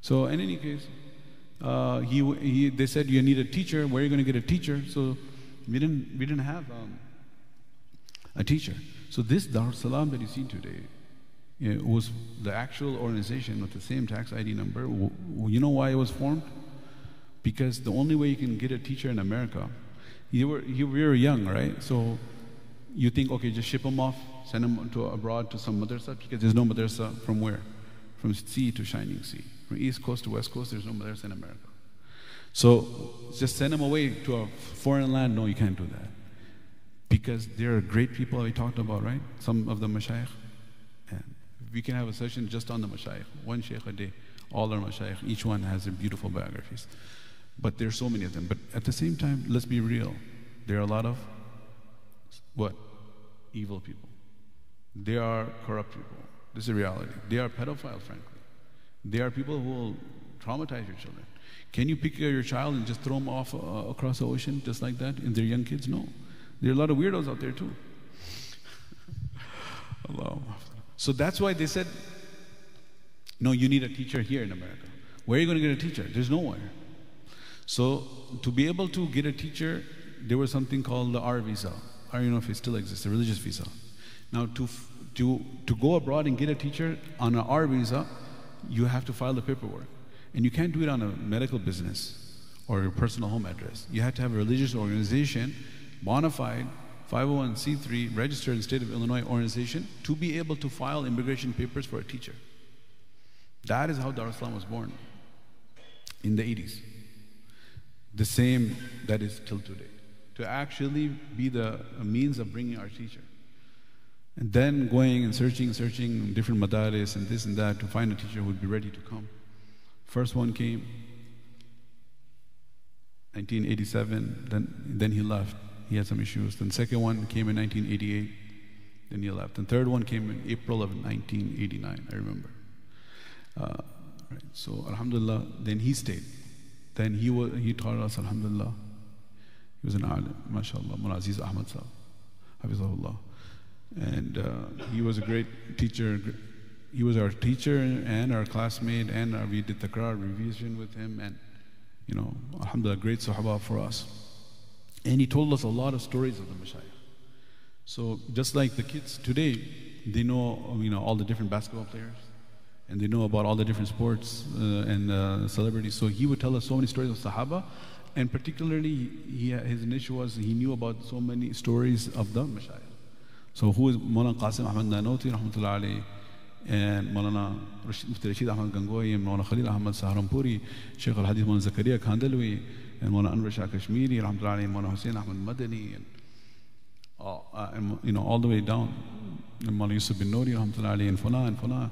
So, in any case, uh, he, he, they said you need a teacher. Where are you going to get a teacher? So, we didn't, we didn't have um, a teacher. So, this Darussalam that you see today was the actual organization with the same tax ID number. You know why it was formed? Because the only way you can get a teacher in America, you were, you were young, right? So you think, okay, just ship them off, send them to abroad to some madrasa, because there's no madrasa from where? From sea to shining sea. From east coast to west coast, there's no madrasa in America. So just send them away to a foreign land. No, you can't do that. Because there are great people we talked about, right? Some of the mashayikh. We can have a session just on the mashayikh, one shaykh a day. All our mashayikh, each one has their beautiful biographies. But there's so many of them. But at the same time, let's be real. There are a lot of what? Evil people. They are corrupt people. This is a reality. They are pedophiles, frankly. They are people who will traumatize your children. Can you pick your child and just throw them off uh, across the ocean just like that? And they're young kids? No. There are a lot of weirdos out there too. (laughs) So that's why they said, no, you need a teacher here in America. Where are you going to get a teacher? There's nowhere. So to be able to get a teacher, there was something called the R visa. I don't know if it still exists, the religious visa. Now to, to, to go abroad and get a teacher on an R visa, you have to file the paperwork. And you can't do it on a medical business or your personal home address. You have to have a religious organization, bona fide, 501c3, registered in the state of Illinois organization to be able to file immigration papers for a teacher. That is how Darussalam was born in the 80s. The same that is till today. To actually be the means of bringing our teacher. And then going and searching, searching different madaris and this and that to find a teacher who would be ready to come. First one came 1987, then, then he left. He had some issues. Then second one came in 1988, then he left. And third one came in April of 1989, I remember. Uh, right. So Alhamdulillah, then he stayed. Then he, was, he taught us Alhamdulillah. He was an alim, mashallah, Mullah Aziz Ahmad Sahib, Hafizahullah. And uh, he was a great teacher, he was our teacher and our classmate, and our, we did takrar revision with him, and you know, alhamdulillah, great sahaba for us. And he told us a lot of stories of the Mashayikh. So just like the kids today, they know, you know, all the different basketball players, and they know about all the different sports uh, and uh, celebrities. So he would tell us so many stories of Sahaba, and particularly he, his initial was he knew about so many stories of the Mashayikh. So who is Mawlana Qasim Ahmad Nanotvi, rahmatullahi alayhi, and Maulana Mufti Rashid Ahmad Gangohi, and Maulana Khalil Ahmad Saharanpuri, Sheikh Al Hadith Maulana Zakaria Kandhlawi, and Maulana Anwar Shah Kashmiri, Rahmatullahi, and Maulana Hussein Ahmad Madani, and, uh, and, you know, all the way down, and Maulana Yusuf Banuri, Rahmatullahi, and Funa, and Funa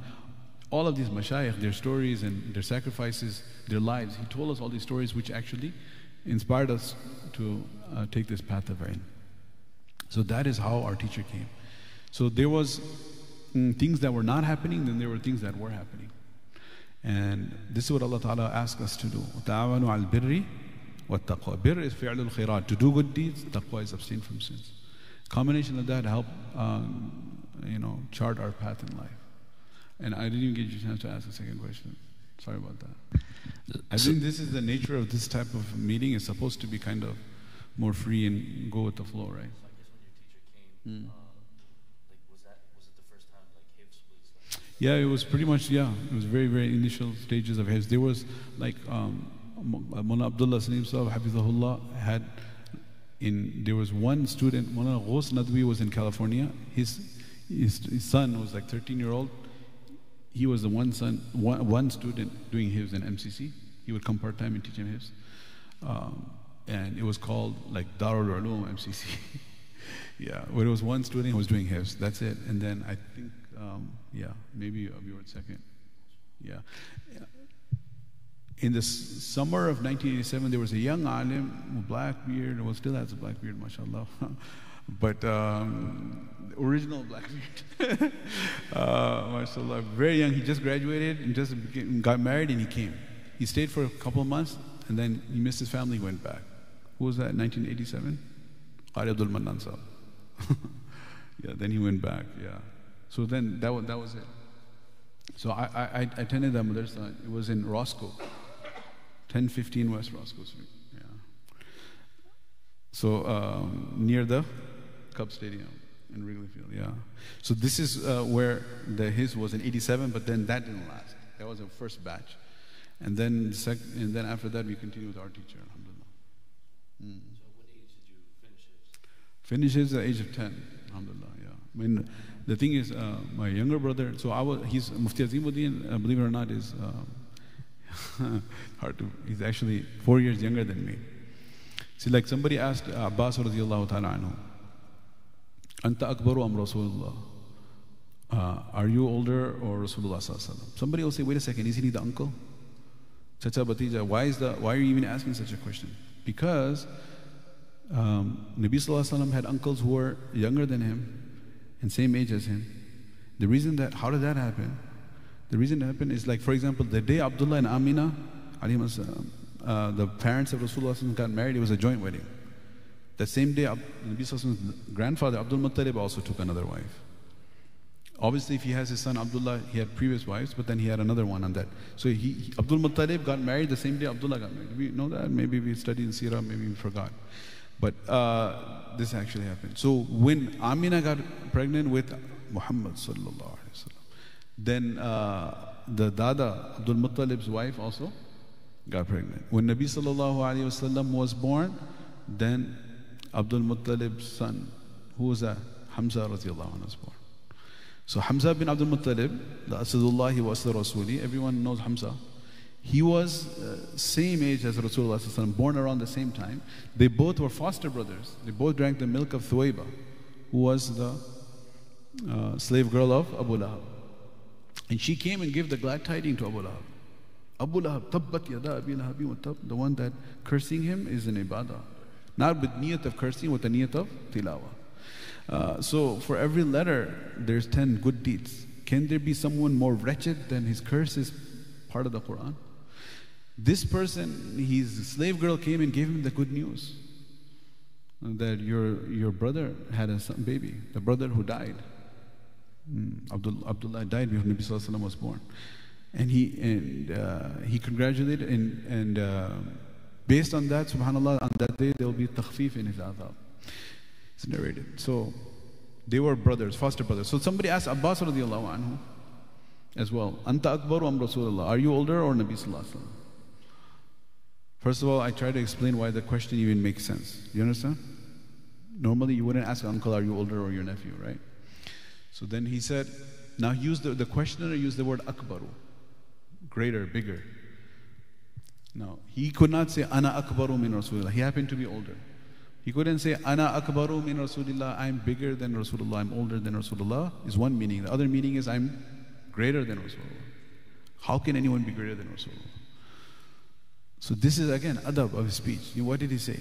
all of these mashayikh, their stories and their sacrifices, their lives, he told us all these stories which actually inspired us to uh, take this path of Ain. So that is how our teacher came. So there was mm, things that were not happening, then there were things that were happening. And this is what Allah Ta'ala asks us to do. Ta'awanu al birri wa taqwa. Bir is fi'lul khairat. To do good deeds, taqwa is abstain from sins. Combination of that help, um, you know, chart our path in life. And I didn't even get you a chance to ask a second question. Sorry about that. I think this is the nature of this type of meeting. It's supposed to be kind of more free and go with the flow, right? So I guess when your teacher came, Mm. uh, like was that was it the first time like Hifz was like Yeah, it was pretty much, yeah, it was very, very initial stages of his. There was like um, Mullah Abdullah Salim Sahib, Hafizahullah, had in, there was one student, Mullah Ghos Nadwi was in California. His, his, his son was like 13 year old. He was the one son, one, one student doing his in MCC. He would come part time and teach him his. Um, and it was called like Darul Ulum MCC. (laughs) yeah, where it was one student who was doing his. That's it. And then I think, um, yeah, maybe we were second. Yeah. In the summer of 1987, there was a young alim with black beard. Well, still has a black beard, mashallah. (laughs) but um, original black beard. (laughs) uh, mashallah. Very young. He just graduated and just became, got married and he came. He stayed for a couple of months and then he missed his family, went back. Who was that, 1987? Qari Abdul Mannan Sahib. (laughs) yeah, then he went back, yeah. So then that was, that was it. So I, I, I attended that madrasa. It was in Roscoe, 1015 West Roscoe Street. Yeah. So um, near the Cub Stadium in Wrigley Field. Yeah. So this is uh, where the his was in '87, but then that didn't last. That was the first batch, and then the sec- and then after that we continued with our teacher. Alhamdulillah. Mm. so what age did you finish Hifz? Finishes at the age of 10. Alhamdulillah, yeah. I mean, the thing is, uh, my younger brother, so I was, he's Mufti Azimuddin, uh, believe it or not, is uh, (laughs) hard to, he's actually four years younger than me. See, like somebody asked Abbas radiallahu ta'ala anhu, Anta akbaru am Rasulullah? Uh, are you older or Rasulullah Somebody will say, wait a second, isn't he the uncle? Chacha Batija, why is that, why are you even asking such a question? Because um, Nabi Sallallahu had uncles who were younger than him and same age as him. The reason that, how did that happen? The reason it happened is like, for example, the day Abdullah and Amina, uh, the parents of Rasulullah got married, it was a joint wedding. The same day, Nabi Sallallahu grandfather, Abdul Muttalib, also took another wife. Obviously, if he has his son Abdullah, he had previous wives, but then he had another one on that. So he, he Abdul Muttalib got married the same day Abdullah got married. We know that. Maybe we studied in Sirah, maybe we forgot. But uh, this actually happened. So when Amina got pregnant with Muhammad sallallahu alaihi wasallam, then uh, the Dada Abdul Muttalib's wife also got pregnant. When Nabi sallallahu alaihi wasallam was born, then Abdul Muttalib's son, who was that? Hamza radiallahu anhu was born. So Hamza bin Abdul Muttalib, the Asadullahi wa Asad Rasuli, everyone knows Hamza. He was uh, same age as Rasulullah born around the same time. They both were foster brothers. They both drank the milk of Thuwayba, who was the uh, slave girl of Abu Lahab. And she came and gave the glad tidings to Abu Lahab. Abu Lahab, tabbat yada abi lahabi. The one that cursing him is an ibadah. Not with niyat of cursing, with the niyat of tilawa. Uh, so for every letter, there's 10 good deeds. Can there be someone more wretched than his curse is part of the Quran? This person, his slave girl came and gave him the good news that your, your brother had a son, baby, the brother who died. Mm, Abdul, Abdullah died before Nabi Sallallahu was born. And he, and, uh, he congratulated, and, and uh, based on that, subhanAllah, on that day there will be takhfif in his adab. It's narrated. So they were brothers, foster brothers. So somebody asked Abbas radiallahu anhu as well, Anta akbaru am Rasulullah. Are you older or Nabi Sallallahu First of all, I try to explain why the question even makes sense. You understand? Normally you wouldn't ask uncle, are you older or your nephew, right? So then he said, now use the, the questioner used the word akbaru, greater, bigger. Now, he could not say, ana akbaru min Rasulullah. He happened to be older. He couldn't say, Ana akbaru min Rasulullah, I'm bigger than Rasulullah, I'm older than Rasulullah, is one meaning. The other meaning is, I'm greater than Rasulullah. How can anyone be greater than Rasulullah? So this is again adab of his speech. What did he say?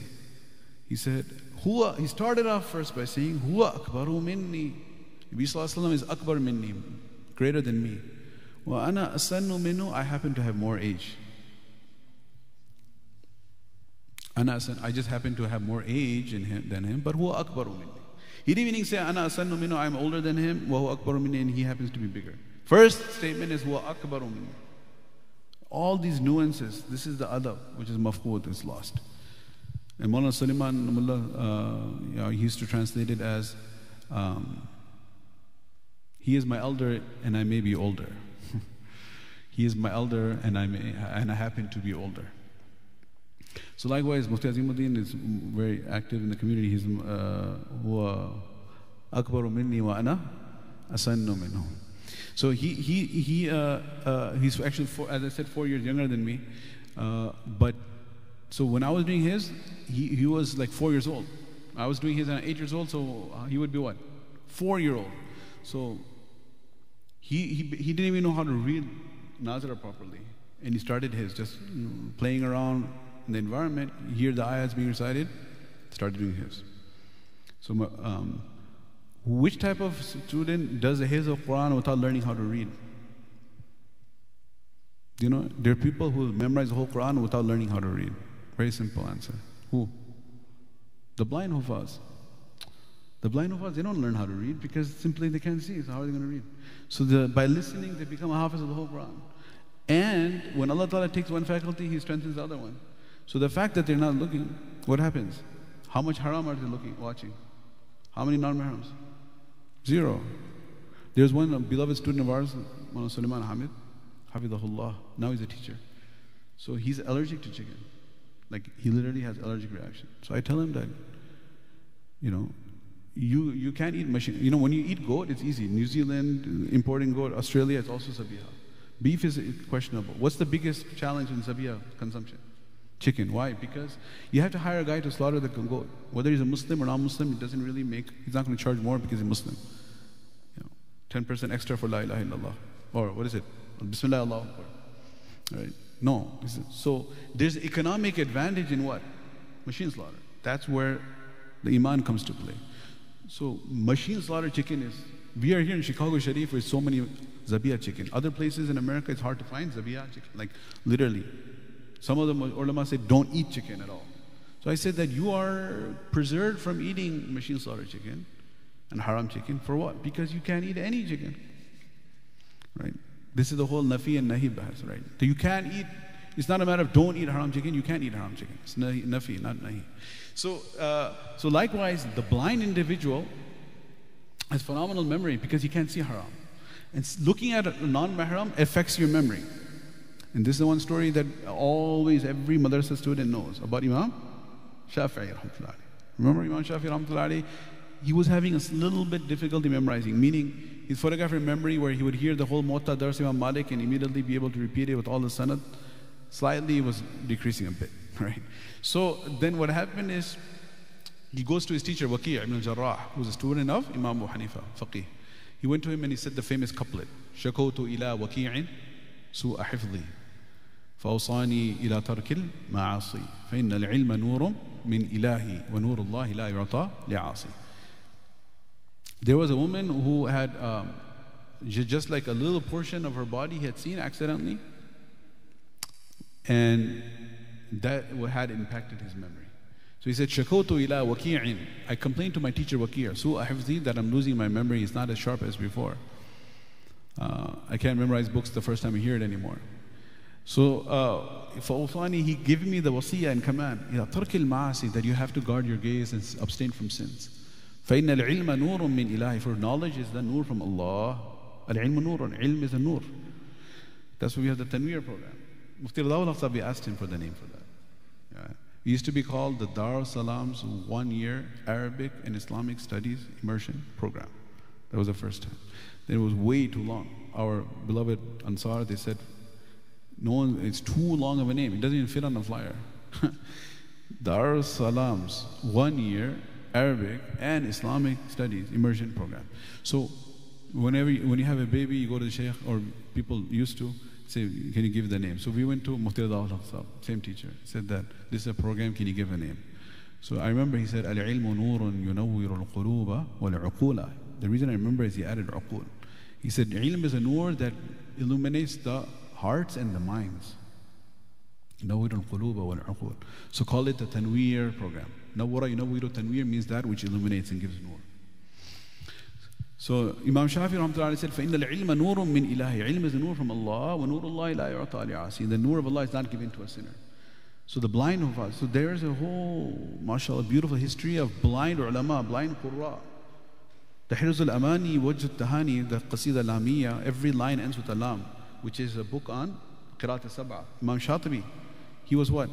He said, Huwa, he started off first by saying, Huwa akbaru minni. Nabi Sallallahu is akbar minni, greater than me. Wa ana asannu minnu, I happen to have more age. Ana I just happen to have more age him, than him, but huwa akbaru minni. He didn't even say, Ana asannu minnu, I'm older than him, wa huwa akbaru minni, and he happens to be bigger. First statement is huwa akbaru minni. All these nuances, this is the adab, which is mafqud, is lost. And Mullah Suleiman Mullah, uh, he used to translate it as, um, he is my elder and I may be older. (laughs) he is my elder and I, may, and I happen to be older. So likewise, Mufti Azimuddin is very active in the community. He's هو أكبر مني وأنا أسن منه. So he he he uh, uh, he's actually four, as I said four years younger than me, uh, but so when I was doing his, he he was like four years old. I was doing his at eight years old, so uh, he would be what, four year old. So he he he didn't even know how to read Nazara properly, and he started his just you know, playing around in the environment, hear the ayats being recited, start doing his. So, um, which type of student does the his of Quran without learning how to read? You know, there are people who memorize the whole Quran without learning how to read. Very simple answer. Who? The blind Hufaz. The blind Hufaz, they don't learn how to read because simply they can't see. So how are they going to read? So the, by listening, they become a hafiz of the whole Quran. And when Allah Ta'ala takes one faculty, He strengthens the other one. So the fact that they're not looking, what happens? How much haram are they looking, watching? How many non-mahrams? Zero. There's one beloved student of ours, Mona Suleiman Hamid, Hafidahullah. Now he's a teacher. So he's allergic to chicken. Like he literally has allergic reaction. So I tell him that, you know, you, you can't eat machine. You know, when you eat goat, it's easy. New Zealand, importing goat, Australia, it's also zabiha. Beef is questionable. What's the biggest challenge in zabiha consumption? Chicken. Why? Because you have to hire a guy to slaughter the goat. Whether he's a Muslim or non-Muslim, it doesn't really make, he's not going to charge more because he's Muslim. You know, 10% extra for La ilaha illallah. Or what is it? Bismillah Allah Akbar. Right? No. So there's economic advantage in what? Machine slaughter. That's where the iman comes to play. So machine slaughter chicken is, we are here in Chicago Sharif with so many zabiha chicken. Other places in America it's hard to find zabiha chicken, like literally. Some of the ulama say don't eat chicken at all. So I said that you are preserved from eating machine slaughtered chicken and haram chicken for what? Because you can't eat any chicken. Right? This is the whole nafi and nahi bahas, right? So you can't eat, it's not a matter of don't eat haram chicken, you can't eat haram chicken. It's nafi, not nahi. So, uh, so likewise, the blind individual has phenomenal memory because he can't see haram. And looking at a non-mahram affects your memory. And this is the one story that always every madrasa student knows about Imam Shafi'i Remember Imam Shafi'i He was having a little bit difficulty memorizing, meaning his photographic memory where he would hear the whole Muwatta Dars Imam Malik and immediately be able to repeat it with all the sanad, slightly was decreasing a bit, (laughs) right? So then what happened is he goes to his teacher, Waqi' ibn al-Jarrah, who's a student of Imam Abu Hanifa, faqih. He went to him and he said the famous couplet, شكوت إلى وكيع سوء حفظي فأوصاني إلى ترك المعاصي فإن العلم نور من إلهي ونور الله لا يعطى لعاصي There was a woman who had um, just like a little portion of her body he had seen accidentally and that had impacted his memory. So he said, Shakotu ila waki'in. I complained to my teacher Waqi' so ahifzi that I'm losing my memory. It's not as sharp as before. Uh, I can't memorize books the first time I hear it anymore. So, uh, فَأَوْصَانِي He gave me the wasiya and command That you have to guard your gaze and abstain from sins. فَإِنَّ الْعِلْمَ نُورٌ مِّنْ إِلَهِ For knowledge is the nur from Allah. Al-ilm نُورٌ Ilm is a nur. That's why we have the Tanweer program. Mufti Radawal we asked him for the name for that. Yeah. We used to be called the Darussalam's one year Arabic and Islamic studies immersion program. That was the first time. Then it was way too long. Our beloved Ansar, they said, no one, it's too long of a name. It doesn't even fit on the flyer. (laughs) Darussalam's one year Arabic and Islamic Studies immersion program. So whenever you, when you have a baby, you go to the sheikh, or people used to, say, can you give the name? So we went to Mufti Sahab, same teacher, said that this is a program, can you give a name? So I remember he said, Al-ilmu al-quluba wal-uqula. The reason I remember is he added uqul. He said, ilm is a nur that illuminates the hearts and the minds. Nawwir al-quluba wal-uqul. So call it the tanweer program. Nawwara yunawwiru tanweer means that which illuminates and gives nur. So Imam Shafi rahmatullahi said, فَإِنَّ الْعِلْمَ نُورٌ مِّنْ إِلَهِ Ilm is a nur from Allah, وَنُورُ اللَّهِ لَا يُعْطَى لِعَاسِي The nur of Allah is not given to a sinner. So the blind of us, so there's a whole, mashallah, beautiful history of blind ulama, blind qurra. The Hirz al-Amani, Wajh al-Tahani, the Qasida Lamia, every line ends with a lam, which is a book on Qiraat al-Sab'a. Imam Shatibi, he was what?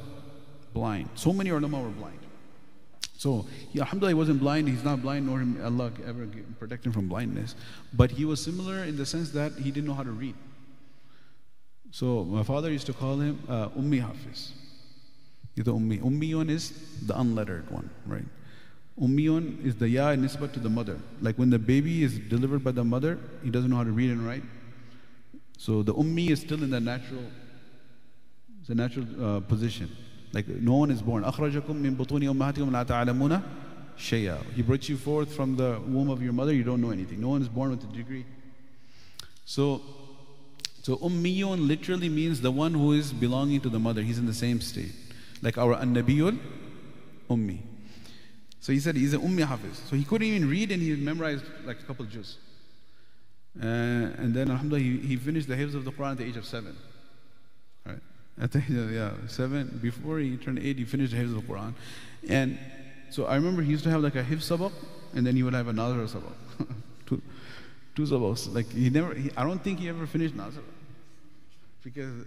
Blind. So many ulama were blind. So, he, alhamdulillah, he wasn't blind. He's not blind, nor Allah ever protect him from blindness. But he was similar in the sense that he didn't know how to read. So, my father used to call him uh, Ummi Hafiz. The Ummi. Ummiyun is the unlettered one, right? Ummiyun is the ya nisbat to the mother. Like when the baby is delivered by the mother, he doesn't know how to read and write. So the ummi is still in the natural, the natural uh, position. Like no one is born. أخرجكم من بطون أمهاتكم لا تعلمون شيئا. He brought you forth from the womb of your mother. You don't know anything. No one is born with a degree. So, so ummiyun literally means the one who is belonging to the mother. He's in the same state. Like our an-nabiyul ummi. So he said he's an ummi hafiz. So he couldn't even read and he memorized like a couple of juz. Uh, and then alhamdulillah he, he finished the hifz of the Quran at the age of seven. I think, yeah, seven. Before he turned eight, he finished the Hifz of the Quran. And so I remember he used to have like a Hifz sabak, and then he would have a Nazar sabak. (laughs) two, two sabaks. Like he never, he, I don't think he ever finished Nazar. Because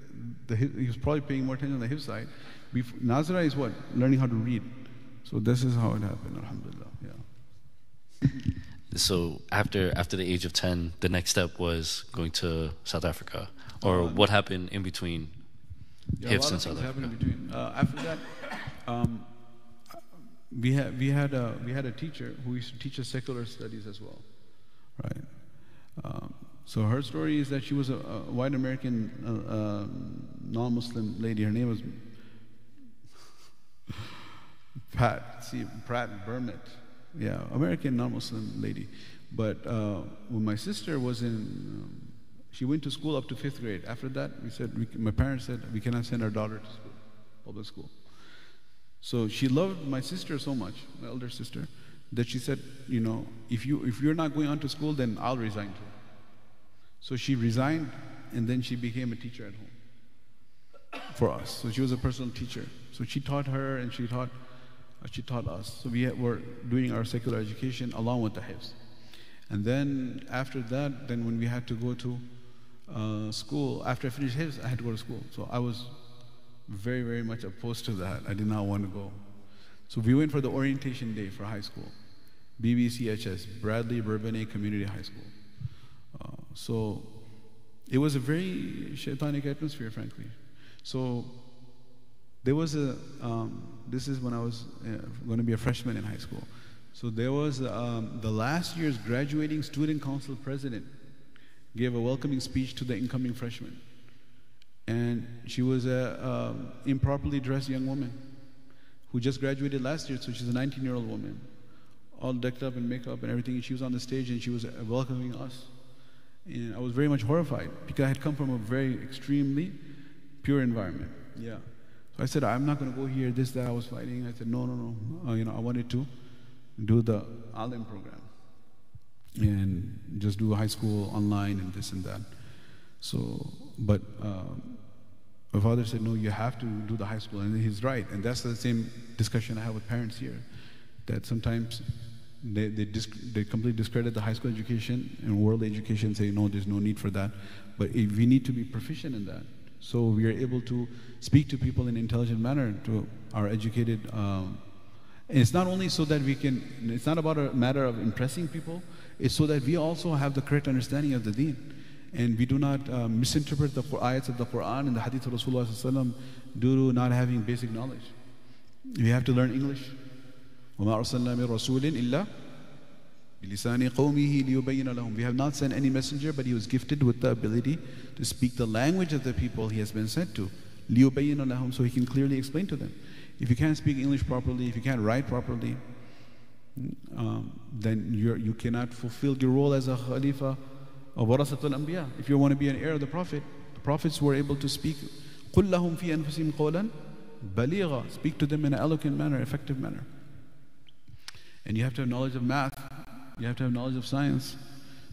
the, he was probably paying more attention on the Hifz side. Before, Nazara is what? Learning how to read. So this is how it happened, alhamdulillah. Yeah. (laughs) So after after the age of ten, the next step was going to South Africa, or Uh, what happened in between Yeah, a Hifz lot in of South things happened in Africa? between. Uh, after that, um, we had we had a we had a teacher who used to teach us secular studies as well, right? Um, so her story is that she was a, a white American uh, uh, non-Muslim lady. Her name was Pat. See, Pratt Burnett. Yeah, American non-Muslim lady. But uh, when my sister was in, um, she went to school up to fifth grade. After that, we said, we, my parents said, we cannot send our daughter to school, public school. So she loved my sister so much, my elder sister, that she said, you know, if you if you're not going on to school, then I'll resign too. So she resigned, and then she became a teacher at home for us. So she was a personal teacher. So she taught her, and she taught she taught us. So we were doing our secular education along with the hifz. And then after that, then when we had to go to uh, school, after I finished hifz, I had to go to school. So I was very, very much opposed to that. I did not want to go. So we went for the orientation day for high school, BBCHS, Bradley Bourbonnais Community High School. Uh, so it was a very shaitanic atmosphere, frankly. So there was a, um, this is when I was uh, going to be a freshman in high school. So there was um, the last year's graduating student council president gave a welcoming speech to the incoming freshmen. And she was a um, improperly dressed young woman who just graduated last year, so she's a 19 year old woman, all decked up in makeup and everything. And she was on the stage and she was uh, welcoming us. And I was very much horrified because I had come from a very extremely pure environment. Yeah. So I said, I'm not going to go here, this, that. I was fighting. I said, no, no, no. Uh, you know, I wanted to do the Alim program and just do high school online and this and that. So, but um, my father said, no, you have to do the high school. And he's right. And that's the same discussion I have with parents here. That sometimes they, they, they completely discredit the high school education and world education, say, no, there's no need for that. But if we need to be proficient in that. So we are able to speak to people in an intelligent manner, to our educated. Um, and it's not only so that we can, it's not about a matter of impressing people, it's so that we also have the correct understanding of the deen. And we do not uh, misinterpret the ayats of the Quran and the hadith of Rasulullah sallallahu due to not having basic knowledge. We have to learn English. وَمَا أَرْسَلْنَا مِن رَسُولٍ إِلَّا بِلِسَانِ قَوْمِهِ لِيُبَيِّنَ لَهُم We have not sent any messenger, but he was gifted with the ability to speak the language of the people he has been sent to. لِيُبَيِّنَ لَهُم So he can clearly explain to them. If you can't speak English properly, if you can't write properly, um, then you're, you cannot fulfill your role as a khalifa of warasatul anbiya. If you want to be an heir of the Prophet, the prophets were able to speak. قُلْ لَهُمْ فِي أَنفُسِهِمْ قَوْلًا بَلِيغًا Speak to them in an eloquent manner, effective manner. And you have to have knowledge of math. you have to have knowledge of science.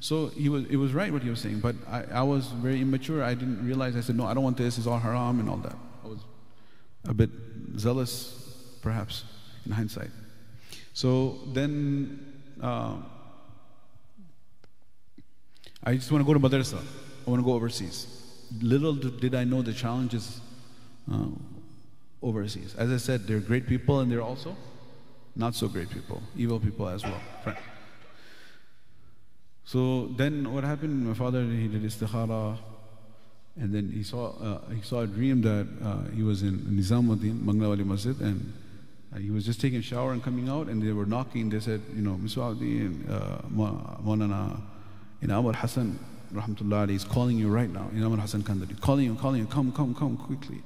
So he was, it was right what he was saying, but I, I was very immature. I didn't realize. I said, no, I don't want this. It's all haram and all that. I was a bit zealous, perhaps, in hindsight. So then uh, I just want to go to madrasa. I want to go overseas. Little did I know the challenges uh, overseas. As I said, they're great people and they're also not so great people, evil people as well. So then what happened? My father, he did istikhara and then he saw, uh, he saw a dream that uh, he was in Nizamuddin, Banglewali Masjid, and uh, he was just taking a shower and coming out, and they were knocking. They said, you know, Miswa'uddin, uh, Maulana, Inam al Hassan, Rahmatullah, is calling you right now. Inam al Hassan Kandhlawi, calling you, calling you, come, come, come quickly.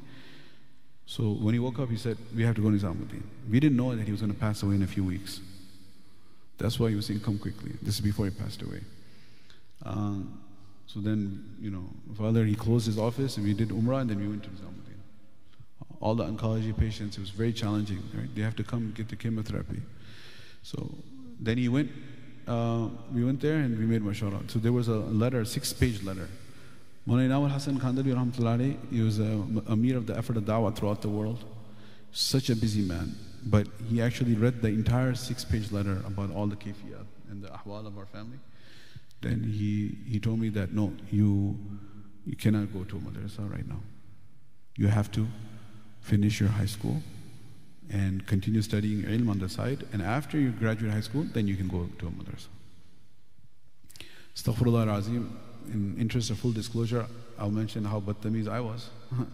So when he woke up, he said, we have to go to Nizamuddin. We didn't know that he was going to pass away in a few weeks. That's why he was saying, come quickly. This is before he passed away. Um, so then, you know, father, he closed his office and we did Umrah and then we went to Nizamuddin. All the oncology patients, it was very challenging, right? They have to come get the chemotherapy. So then he went, uh, we went there and we made mashwara. So there was a letter, a six page letter. Mulana Inam Hassan rahmatullahi, he was a Amir of the effort of dawah throughout the world. Such a busy man. But he actually read the entire six page letter about all the kafiyat and the ahwal of our family then he, he told me that no, you, you cannot go to madrasa right now. You have to finish your high school and continue studying ilm on the side. And after you graduate high school, then you can go to a madrasa. Astaghfirullah. In interest of full disclosure, I'll mention how battamiz I was. (laughs)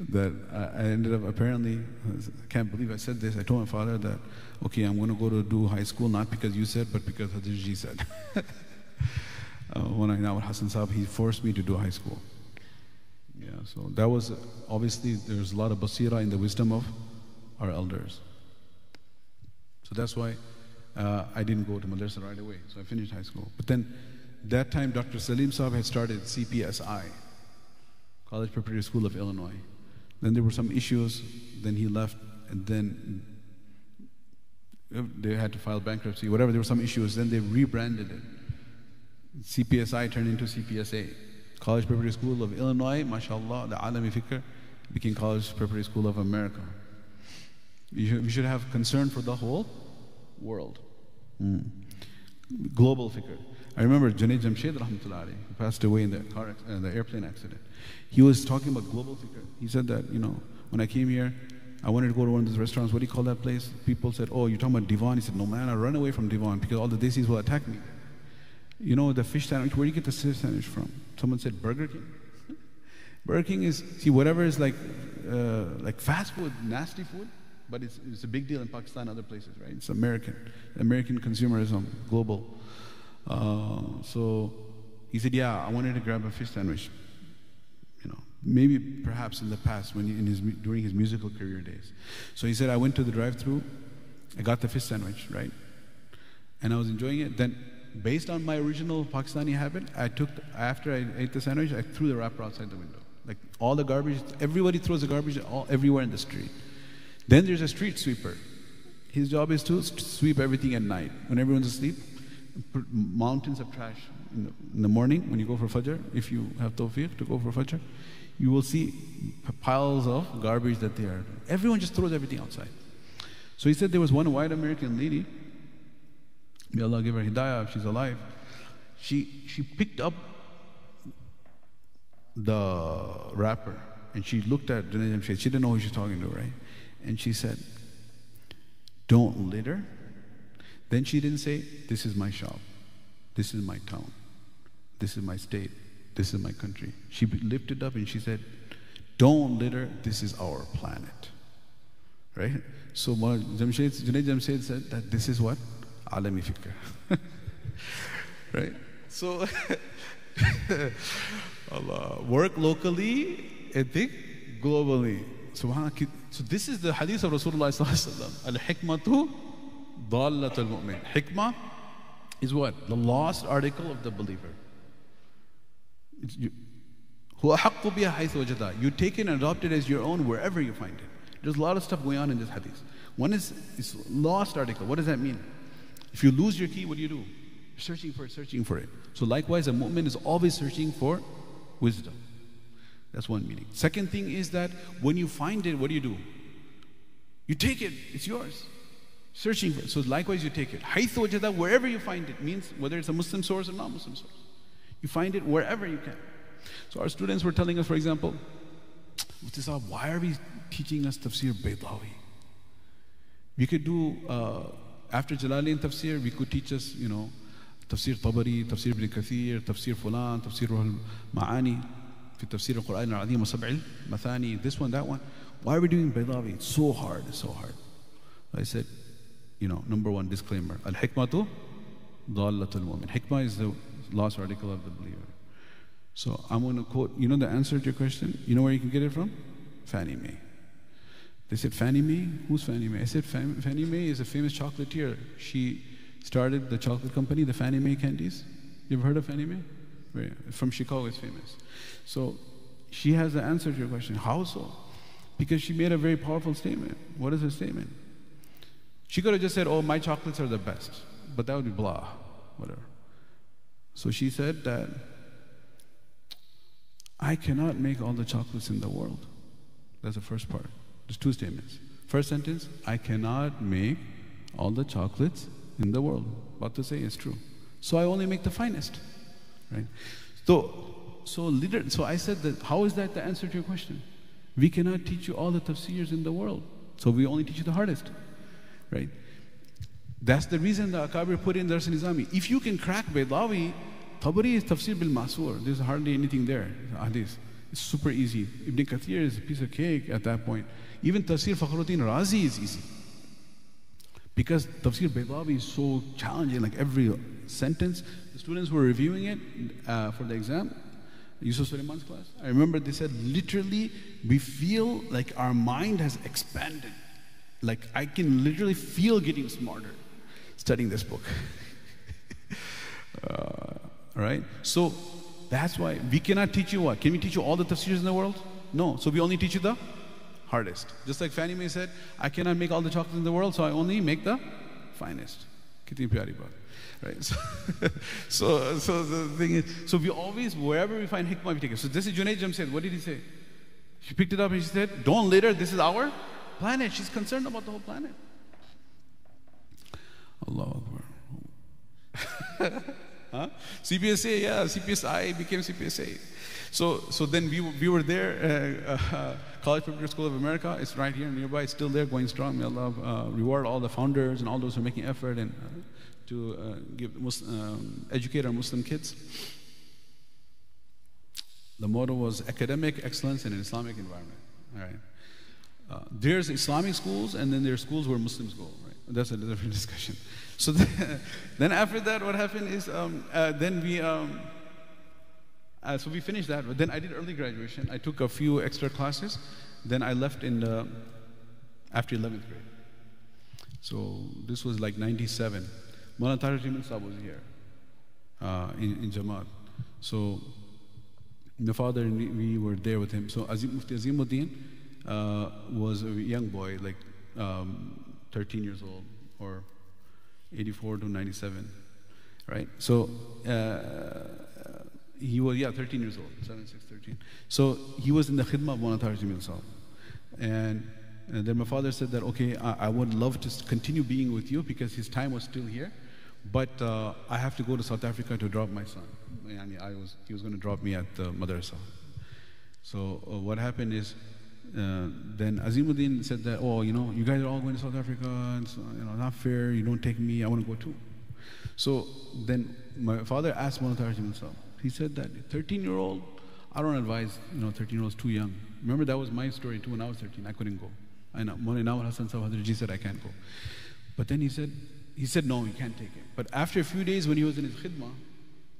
that I ended up apparently, I can't believe I said this. I told my father that, okay, I'm going to go to do high school, not because you said, but because Hadir said. (laughs) uh, when I now Hassan Saab, he forced me to do high school. Yeah, so that was obviously there's a lot of basira in the wisdom of our elders. So that's why uh, I didn't go to madrasa right away. So I finished high school. But then that time, Dr. Salim Saab had started CPSI, College Preparatory School of Illinois. Then there were some issues. Then he left, and then they had to file bankruptcy. Whatever, there were some issues. Then they rebranded it. CPSI turned into CPSA, College Preparatory School of Illinois. MashaAllah, the Alami Fikr became College Preparatory School of America. We should, have concern for the whole world. Mm. Global fikr. I remember Junaid Jamshed rahmatullah who passed away in the, car, uh, the airplane accident. He was talking about global fikr. He said that, you know, when I came here, I wanted to go to one of those restaurants. What do you call that place? People said, oh, you're talking about Devon. He said, no, man, I run away from Devon because all the desis will attack me. You know, the fish sandwich, where do you get the fish sandwich from? Someone said Burger King. (laughs) Burger King is, see, whatever is like, uh, like fast food, nasty food, but it's, it's a big deal in Pakistan and other places, right? It's American. American consumerism, global. Uh, so he said, Yeah, I wanted to grab a fish sandwich. You know, maybe perhaps in the past when he, in his, during his musical career days. So he said, I went to the drive through, I got the fish sandwich, right? And I was enjoying it. Then, based on my original Pakistani habit, I took, after I ate the sandwich, I threw the wrapper outside the window. Like all the garbage, everybody throws the garbage all, everywhere in the street. Then there's a street sweeper. His job is to sweep everything at night. When everyone's asleep, mountains of trash in the, in the, morning when you go for Fajr, if you have tawfiq to go for Fajr, you will see piles of garbage that they are. Everyone just throws everything outside. So he said there was one white American lady, may Allah give her hidayah if she's alive. She, she picked up the wrapper and she looked at Junaid She didn't know who she's talking to, right? And she said, Don't litter. Then she didn't say, This is my shop. This is my town. This is my state. This is my country. She lifted up and she said, Don't litter. This is our planet. Right? So Jamshed, Junaid Jamshed said that this is what? Alami fikr. (laughs) right? So, (laughs) Allah, work locally and think globally. Subhanallah. So this is the hadith of Rasulullah sallallahu Al-hikmatu dallatul mu'min. Hikmah is what? The lost article of the believer. You, you take it and adopt it as your own wherever you find it. There's a lot of stuff going on in this hadith. One is, is lost article. What does that mean? If you lose your key, what do you do? You're searching for it, searching for it. So likewise, a mu'min is always searching for wisdom. That's one meaning. Second thing is that when you find it, what do you do? You take it, it's yours. Searching for it. So likewise, you take it. Haythu wajada, wherever you find it, means whether it's a Muslim source or non Muslim source. You find it wherever you can. So our students were telling us, for example, why are we teaching us tafsir Baydawi? We could do, uh, after Jalalain tafsir, we could teach us, you know, tafsir Tabari, tafsir Ibn Kathir, tafsir Fulan, tafsir Ma'ani, في تفسير القرآن العظيم وسبع المثاني, this one, that one. Why are we doing Baidawi? It's so hard, it's so hard. I said, you know, number one disclaimer, Al-Hikmatu Dallatul Mu'min. Hikmah is the last article of the believer. So I'm going to quote, you know the answer to your question? You know where you can get it from? Fannie May they said Fannie May who's Fannie May I said Fannie May is a famous chocolatier she started the chocolate company the Fannie May candies you ever heard of Fannie May from Chicago it's famous. So she has the answer to your question. How so? Because she made a very powerful statement. What is her statement? She could have just said, Oh, my chocolates are the best. But that would be blah, whatever. So she said that I cannot make all the chocolates in the world. That's the first part. There's two statements. First sentence, I cannot make all the chocolates in the world. What to say is true. So I only make the finest. Right? So, so, leader, so I said that, how is that the answer to your question? We cannot teach you all the tafsirs in the world. So we only teach you the hardest, right? That's the reason the Akabir put in Dars Nizami. If you can crack Baydawi, Tabari is tafsir bil masur. There's hardly anything there. Hadith. It's super easy. Ibn Kathir is a piece of cake at that point. Even Tafsir Fakhruddin Razi is easy. Because Tafsir Baydawi is so challenging, like every sentence. The students were reviewing it uh, for the exam, Yusuf Suleiman's class. I remember they said, literally, we feel like our mind has expanded. Like I can literally feel getting smarter studying this book. (laughs) uh, right? So that's why we cannot teach you what? Can we teach you all the tafsirs in the world? No. So we only teach you the hardest. Just like Fannie May said, I cannot make all the chocolates in the world, so I only make the finest. Kitni. Right? (laughs) So, so, so the thing is, so we always, wherever we find hikmah, we take it. So this is Junaid Jamshed. What did he say? She picked it up and she said, Don't litter, this is our planet. She's concerned about the whole planet. Allah Akbar. (laughs) huh? CPSA, yeah, CPSI became CPSA. So, so then we, we were there, uh, uh, College Preparatory School of America. It's right here nearby. It's still there, going strong. May Allah uh, reward all the founders and all those who are making effort and uh, to uh, give Muslim, um, educate our Muslim kids. The motto was academic excellence in an Islamic environment. All right. Uh, there's Islamic schools, and then there's schools where Muslims go. Right. That's a different (laughs) discussion. So then, (laughs) then after that, what happened is um, uh, then we. Um, uh, so we finished that. But then I did early graduation. I took a few extra classes. Then I left in the, after 11th grade. So this was like 97. Maulana Tahir Sahib was here uh, in, in Jamaat. So my father and we were there with him. So Azim, Mufti Azimuddin uh, was a young boy, like um, 13 years old, or 84 to 97, right? So uh, he was, yeah, 13 years old, 7, 6, 13. So he was in the khidmah of Maulana Tahir Jamil Sahib. And, and then my father said that, okay, I, I, would love to continue being with you because his time was still here, but uh, I have to go to South Africa to drop my son. And I was, he was going to drop me at the madrasa. So uh, what happened is, uh, then Azimuddin said that, oh, you know, you guys are all going to South Africa, and so, you know, not fair. You don't take me. I want to go too. So then my father asked Maulana himself. He said that 13 year old, I don't advise, you know, 13 year olds too young. Remember that was my story too. When I was 13, I couldn't go. I know. Now Hassan Sahib said I can't go. But then he said, he said no, he can't take it. But after a few days, when he was in his khidmah,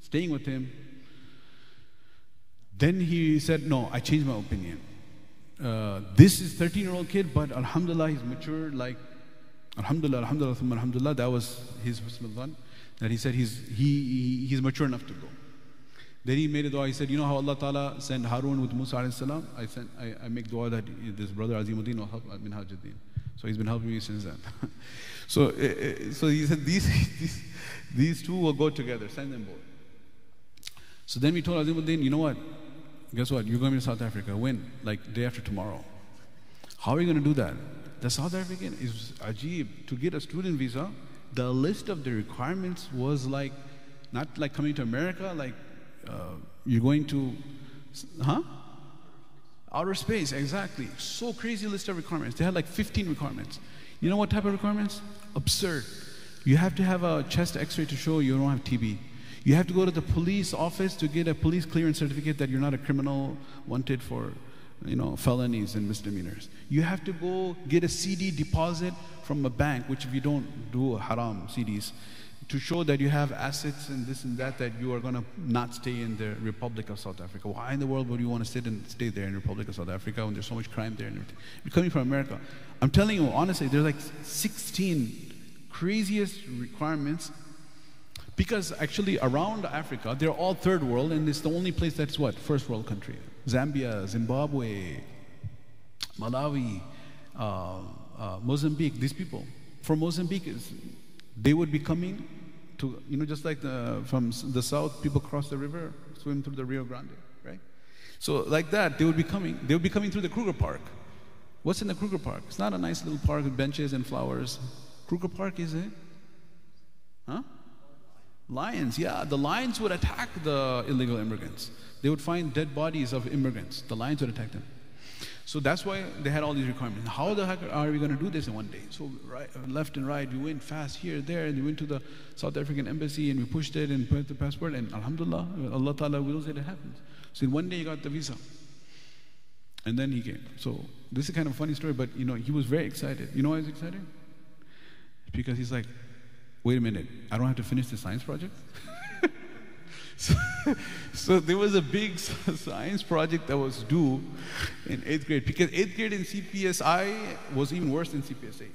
staying with him, then he said, no, I changed my opinion uh, this is 13 year old kid, but Alhamdulillah, he's mature like Alhamdulillah, Alhamdulillah, Alhamdulillah. That was his husn that he said he's, he, he's mature enough to go. Then he made a dua. He said, You know how Allah Ta'ala sent Harun with Musa alayhi salam? I, sent, I, I make dua that this brother Azimuddin will help Minhajuddin. So he's been helping me since then. (laughs) so, uh, so he said, these, these, these two will go together, send them both. So then we told Azimuddin, You know what? guess what? You're going to South Africa. When? Like day after tomorrow. How are you going to do that? The South African is ajib. To get a student visa, the list of the requirements was like, not like coming to America, like uh, you're going to, huh? Outer space, exactly. So crazy list of requirements. They had like 15 requirements. You know what type of requirements? Absurd. You have to have a chest x ray to show you don't have TB. You have to go to the police office to get a police clearance certificate that you're not a criminal wanted for you know, felonies and misdemeanors. You have to go get a CD deposit from a bank, which if you don't do haram CDs, to show that you have assets and this and that, that you are going to not stay in the Republic of South Africa. Why in the world would you want to sit and stay there in the Republic of South Africa when there's so much crime there and everything? You're coming from America. I'm telling you, honestly, there's like 16 craziest requirements because actually around Africa, they're all third world, and it's the only place that's what? First world country. Zambia, Zimbabwe, Malawi, uh, uh, Mozambique, these people. From Mozambique, they would be coming to, you know, just like the, from the south, people cross the river, swim through the Rio Grande, right? So like that, they would be coming. They would be coming through the Kruger Park. What's in the Kruger Park? It's not a nice little park with benches and flowers. Kruger Park is it? Huh? Lions, yeah, the lions would attack the illegal immigrants. They would find dead bodies of immigrants. The lions would attack them. So that's why they had all these requirements. How the heck are we going to do this in one day? So right, uh, left and right, we went fast here, there, and we went to the South African embassy and we pushed it and put the passport. And Alhamdulillah, uh, Allah Ta'ala wills it, it happens. So in one day, he got the visa. And then he came. So this is kind of a funny story, but you know, he was very excited. You know why he's excited? Because he's like, wait a minute, I don't have to finish the science project? (laughs) so, (laughs) so, there was a big (laughs) science project that was due in eighth grade because eighth grade in CPSI was even worse than CPSA.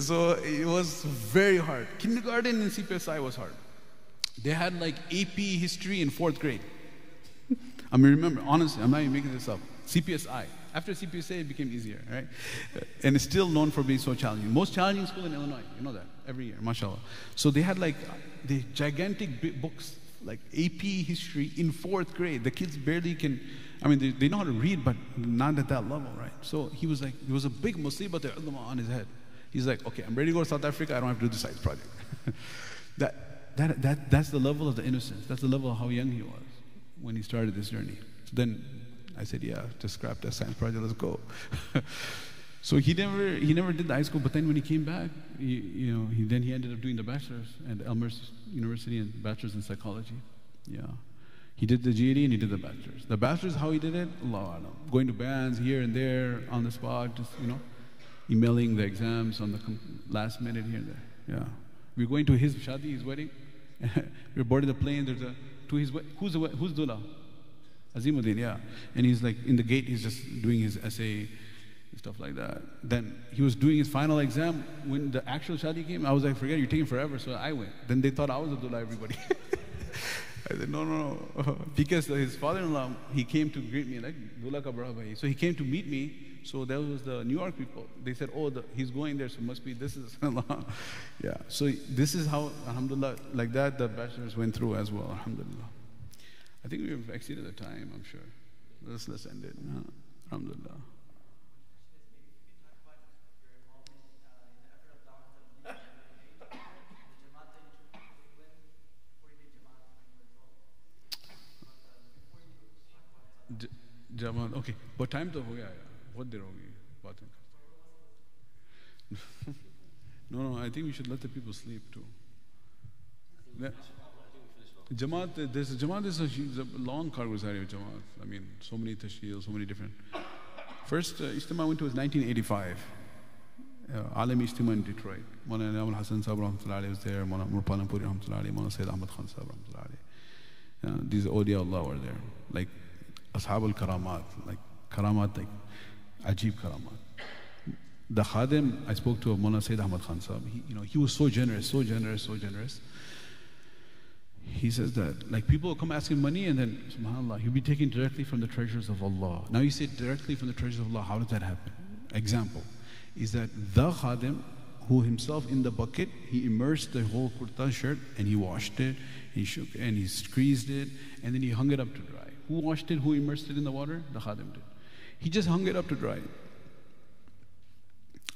(laughs) so it was very hard. Kindergarten in CPSI was hard. They had like AP history in fourth grade. I mean, remember, honestly, I'm not even making this up. CPSI. After CPSA, it became easier, right? And it's still known for being so challenging. Most challenging school in Illinois, you know that, every year, mashallah. So they had like the gigantic books, like AP history in fourth grade. The kids barely can, I mean, they, they know how to read, but not at that level, right? So he was like, there was a big musibat on his head. He's like, okay, I'm ready to go to South Africa, I don't have to do the science project. (laughs) that, that, that, that's the level of the innocence. That's the level of how young he was when he started this journey. So then I said, yeah, just scrap that science project, let's go. (laughs) so he never, he never did the high school, but then when he came back, he, you know, he, then he ended up doing the bachelor's at Elmhurst University and bachelor's in psychology. Yeah. He did the GED and he did the bachelor's. The bachelor's, how he did it, Allah Going to bands here and there on the spot, just, you know, emailing the exams on the last minute here and there. Yeah. We're going to his shadi, his wedding. (laughs) we're boarding the plane. There's a, to his, who's, the, who's Dullah? Azimuddin, yeah. And he's like in the gate, he's just doing his essay stuff like that. Then he was doing his final exam. When the actual shadi came, I was like, forget you're taking forever. So I went. Then they thought I was Abdullah, everybody. (laughs) I said, no, no, no. (laughs) because his father-in-law, he came to greet me, like, So he came to meet me. So that was the New York people. They said, oh, the, he's going there, so must be this is (laughs) Allah. Yeah. So this is how, alhamdulillah, like that, the bachelors went through as well, alhamdulillah. I think we've exceeded the time, I'm sure. Let's, let's end it. Alhamdulillah. जवान okay बहुत time तो हो गया बहुत देर हो गई बातें no no I think we should let the people sleep to Jamaat, there's a is a, a long Karguzari of Jamaat. I mean, so many tasheel, so many different. First uh, I went to was 1985. Uh, Alim Ijtima in Detroit. Mona Inamul Hassan Sahib Rahmatullahi was there. Mona Umar Palanpuri Rahmatullahi. Mona Saeed Ahmad Khan Sahib Rahmatullahi. Uh, these awliya Allah were there. Like Ashab al Karamat. Like Karamat, like Ajib Karamat. The Khadim, I spoke to Mona Saeed Ahmad Khan Sahib. He, you know, he was so generous, so generous, so generous he says that like people come asking money and then subhanallah he'll be taken directly from the treasures of allah now you say directly from the treasures of allah how does that happen example is that the khadim who himself in the bucket he immersed the whole kurta shirt and he washed it he shook and he squeezed it and then he hung it up to dry who washed it who immersed it in the water the khadim did he just hung it up to dry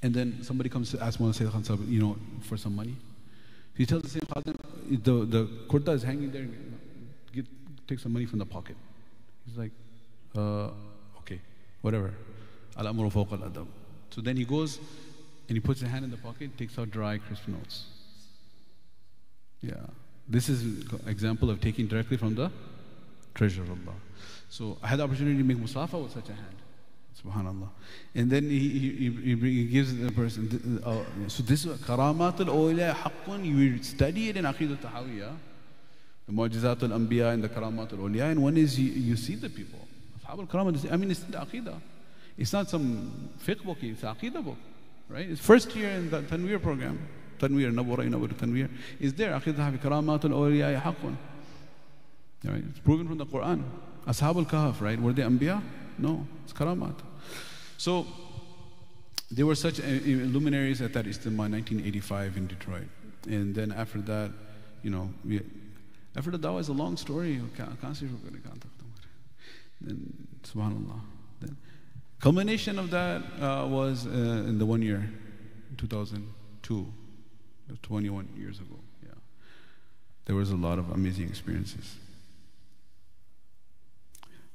and then somebody comes to ask Mawlana Saeed Khan you know for some money he tells the same khadim, the, the kurta is hanging there, get, take some money from the pocket. He's like, uh, okay, whatever. So then he goes and he puts his hand in the pocket, takes out dry, crisp notes. Yeah. This is example of taking directly from the treasure of Allah. So I had the opportunity to make musafa with such a hand. Subhanallah. And then he, he, he, he gives the person, uh, so this is Karamatul Awliya Haqqun, you study it in Aqidat Tahawiyah, the Mu'jizat al Anbiya and the Karamatul Awliya, and one is you, you see the people. Ashab al Karamat, I mean, it's the Aqidah. It's not some fiqh book, it's Aqidah book, right? It's first year in the Tanweer program. Tanweer, Nabura, Nabura, Tanweer. Is there, Aqidah Karamatul Awliya Haqqun. Right? It's proven from the Quran. Ashab al Kahf, right? Were they Anbiya? No, it's Karamat. So there were such uh, luminaries at that Ijtima 1985 in Detroit. And then after that, you know, we, after the dawah is a long story. Then, subhanAllah. Then, culmination of that uh, was uh, in the one year, 2002, 21 years ago. Yeah. There was a lot of amazing experiences.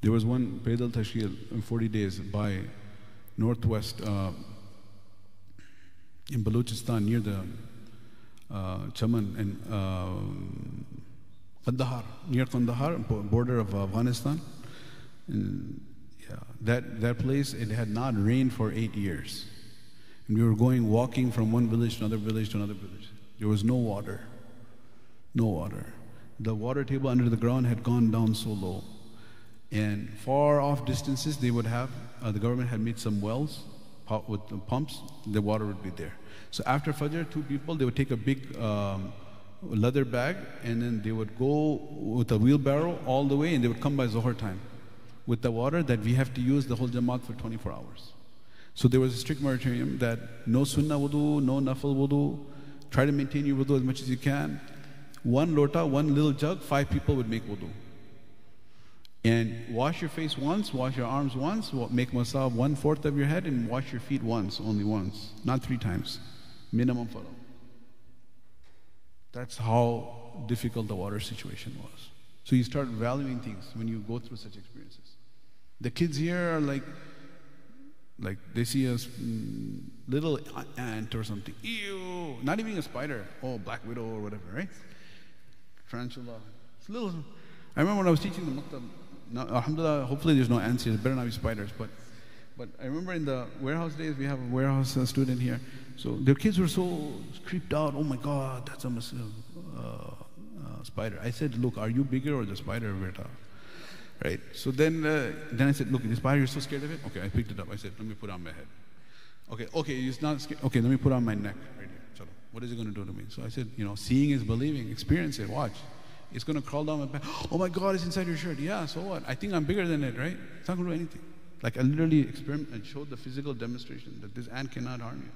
There was one Pedal Tashkil in 40 days by northwest uh, in Balochistan near the uh, Chaman and um, Kandahar, near Kandahar, border of Afghanistan. And, yeah, that, that place, it had not rained for eight years. And we were going, walking from one village to another village to another village. There was no water. No water. The water table under the ground had gone down so low. And far off distances, they would have, uh, the government had made some wells with pumps, the water would be there. So after Fajr, two people, they would take a big um, leather bag and then they would go with a wheelbarrow all the way and they would come by Zohar time with the water that we have to use the whole Jamaat for 24 hours. So there was a strict moratorium that no sunnah wudu, no nafal wudu, try to maintain your wudu as much as you can. One lota, one little jug, five people would make wudu. And wash your face once, wash your arms once, make masah one fourth of your head, and wash your feet once, only once, not three times. Minimum follow. That's how difficult the water situation was. So you start valuing things when you go through such experiences. The kids here are like, like they see a mm, little ant or something. Ew! Not even a spider. Oh, black widow or whatever, right? Tarantula. It's little. I remember when I was teaching the maktab. Now, alhamdulillah, hopefully there's no ants here. There better not be spiders. But, but I remember in the warehouse days, we have a warehouse uh, student here. So their kids were so creeped out. Oh my God, that's a uh, uh, spider. I said, look, are you bigger or the spider, Berta? Right. So then, uh, then I said, look, the spider, you're so scared of it. Okay, I picked it up. I said, let me put it on my head. Okay, okay, it's not scared. Okay, let me put on my neck right here. What is it going to do to me? So I said, you know, seeing is believing. Experience it. Watch. It's going to crawl down my back. Oh my God, it's inside your shirt. Yeah, so what? I think I'm bigger than it, right? It's not going to do anything. Like I literally experiment and showed the physical demonstration that this ant cannot harm you.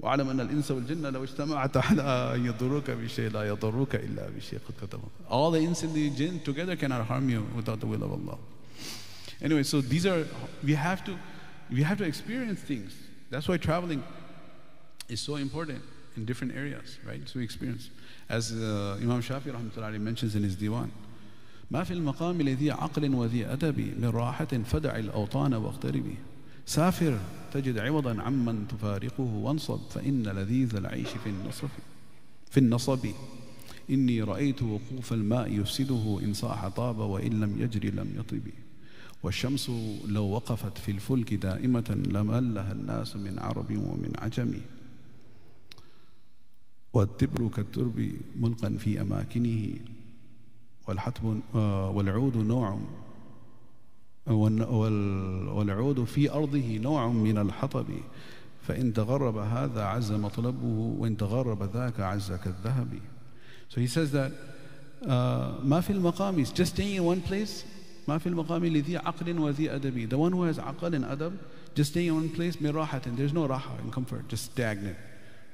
واعلم ان الانس والجن لو اجتمعت على ان يضروك بشيء لا يضروك الا بشيء قد كتبه. All the ins and the jinn together cannot harm you without the will of Allah. Anyway, so these are we have to we have to experience things. That's why traveling is so important in different areas, right? So we experience. As uh, Imam Shafi rahmatullahi mentions in his diwan, ما في المقام لذي عقل وذي أدب من راحة فدع الأوطان واغتربي سافر تجد عوضا عمن تفارقه وانصب فإن لذيذ العيش في النصب في النصب إني رأيت وقوف الماء يفسده إن صاح طاب وإن لم يجري لم يطب والشمس لو وقفت في الفلك دائمة لملها الناس من عرب ومن عجم والتبر كالترب ملقا في أماكنه والحتب آه، والعود نوع والعود في أرضه نوع من الحطب. فإن تغرب هذا عز مطلبه وإن تغرب ذاك عز كالذهب. So he says that uh, ما في المقام is just staying in one place. ما في المقام لذي عقل وذي أدب. The one who has عقل and adab just staying in one place من راحة There's no راحة and comfort just stagnant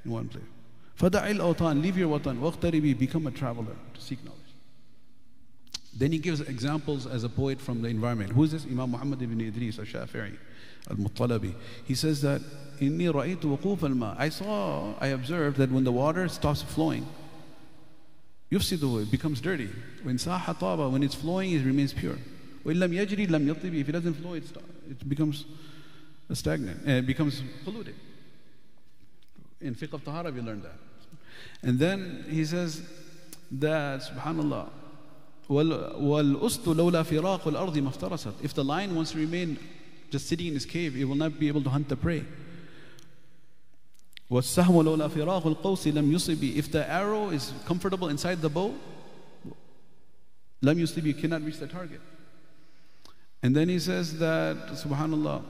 in one place. فدع الأوطان leave your وطن واغتربي become a traveler to seek knowledge Then he gives examples as a poet from the environment. Who is this? Imam Muhammad ibn Idris al-Shafi'i al-Muttalabi. He says that إني رأيت وقوف الماء. I saw, I observed that when the water stops flowing, يفسده, it becomes dirty. When صاح طابة, when it's flowing, it remains pure. وإن لم يجري لم يطب. If it doesn't flow, it, st- it becomes stagnant. And it becomes polluted. In fiqh of tahara, we learned that. And then he says that, subhanallah, وال- والأسد لولا فراق الأرض ما افترست. If the lion wants to remain just sitting in his cave, it will not be able to hunt the prey. والسهم لولا فراق القوس لم يصب. If the arrow is comfortable inside the bow, لم يصب, you cannot reach the target. And then he says that, subhanallah,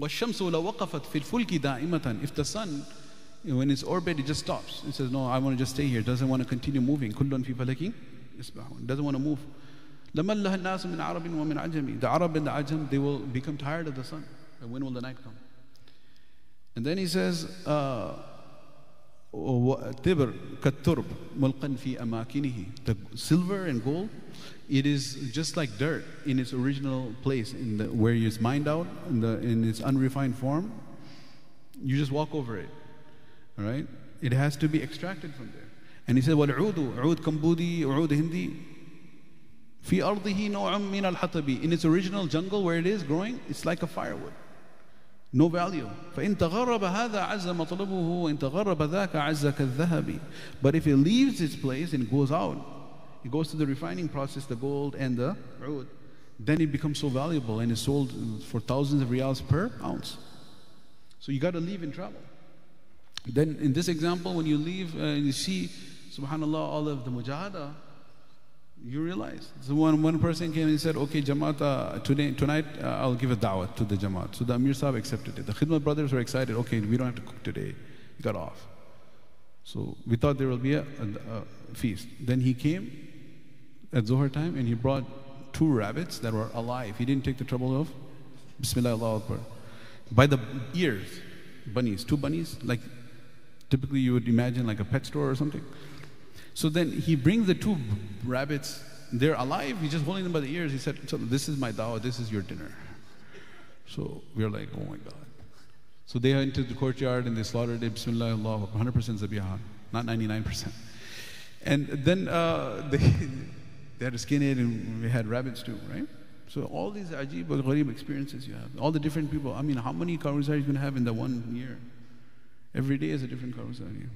والشمس لو وقفت في الفلك دائمة. If the sun, when it's orbit, it just stops. It says, no, I want to just stay here. Doesn't want to continue moving. كل في فلك يسبحون. Doesn't want to move. لملها الناس من عرب ومن عجم. The Arab and the Ajam, they will become tired of the sun. And when will the night come? And then he says, uh, تبر كالترب ملقا في أماكنه. The silver and gold, it is just like dirt in its original place, in the, where it's mined out, in, the, in its unrefined form. You just walk over it. All right? It has to be extracted from there. And he said, والعود عود كمبودي عود هندي في أرضه نوع من الحطب. In its original jungle where it is growing, it's like a firewood. No value. فإن تغرب هذا عز مطلبه وإن تغرب ذاك عز كالذهب. But if it leaves its place and goes out, it goes to the refining process, the gold and the oud, then it becomes so valuable and is sold for thousands of riyals per ounce. So you got to leave and travel. Then in this example, when you leave uh, and you see, subhanAllah, all of the mujahada, you realize. So one, one person came and said, okay, Jamaat, uh, today, tonight uh, I'll give a da'wah to the Jamaat. So the Amir Sahib accepted it. The Khidmat brothers were excited, okay, we don't have to cook today. He got off. So we thought there will be a, a, a feast. Then he came at Zohar time and he brought two rabbits that were alive. He didn't take the trouble of Bismillah Allah Akbar. By the ears, bunnies, two bunnies, like typically you would imagine like a pet store or something. So then he brings the two rabbits, they're alive, he's just holding them by the ears. He said, so This is my dawah, this is your dinner. So we're like, Oh my God. So they entered the courtyard and they slaughtered it, Bismillah Allah, 100% zabiha, not 99%. And then uh, (laughs) they, they had to skin it and we had rabbits too, right? So all these ajib or gharib experiences you have, all the different people. I mean, how many are you to have in the one year? Every day is a different karguzari.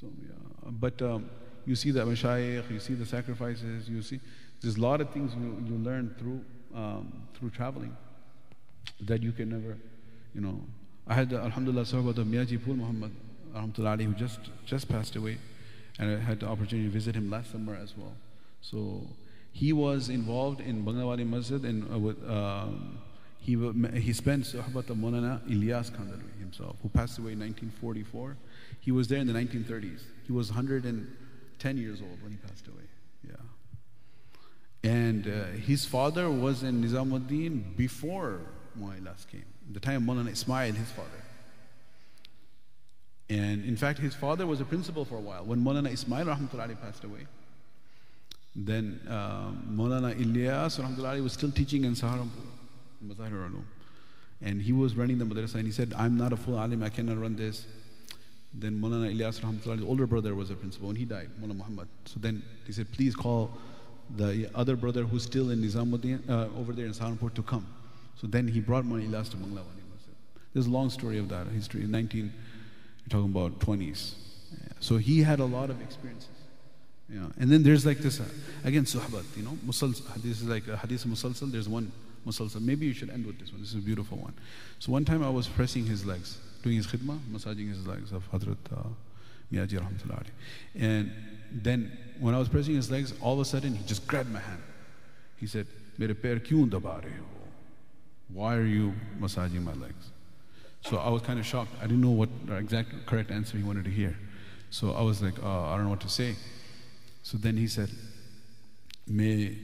So, yeah. But um, you see the mashayikh, you see the sacrifices, you see, there's a lot of things you, you learn through, um, through traveling that you can never, you know. I had, uh, alhamdulillah, sahabat of Miyaji Pul Muhammad, alhamdulillah, who just, just passed away. And I had the opportunity to visit him last summer as well. So he was involved in Banglewali Masjid and uh, with, um, he, he spent Suhbat of Monana Ilyas Kandhlawi himself, who passed away in 1944. He was there in the 1930s. He was 110 years old when he passed away. Yeah. And uh, his father was in Nizamuddin before Mu'aylas came. The time of Monana Ismail, his father. And in fact, his father was a principal for a while. When Monana Ismail Rahmatullahi passed away, then uh, Maulana Ilyas Rahmatullahi was still teaching in Saharanpur, Mazahir. And he was running the madrasa and he said, I'm not a full alim, I cannot run this. Then Maulana Ilyas Rahmatullahi's older brother was a principal and he died, Maulana Muhammad. So then he said, please call the other brother who's still in Nizamuddin, uh, over there in Saharanpur to come. So then he brought Maulana Ilyas to Bangla. There's a long story of that history. In 19, you're talking about 20s. Yeah. So he had a lot of experiences. Yeah. And then there's like this, uh, again, suhbat, you know, musals, this is like a hadith musalsal, there's one musalsal. Maybe you should end with this one. This is a beautiful one. So one time I was pressing his legs, doing his khidmah, massaging his legs of Hadrat uh, Miyaji rahmatullah And then when I was pressing his legs, all of a sudden he just grabbed my hand. He said, Mere kyun ho? Why are you massaging my legs? So I was kind of shocked. I didn't know what exact correct answer he wanted to hear. So I was like, uh, I don't know what to say. So then he said, May,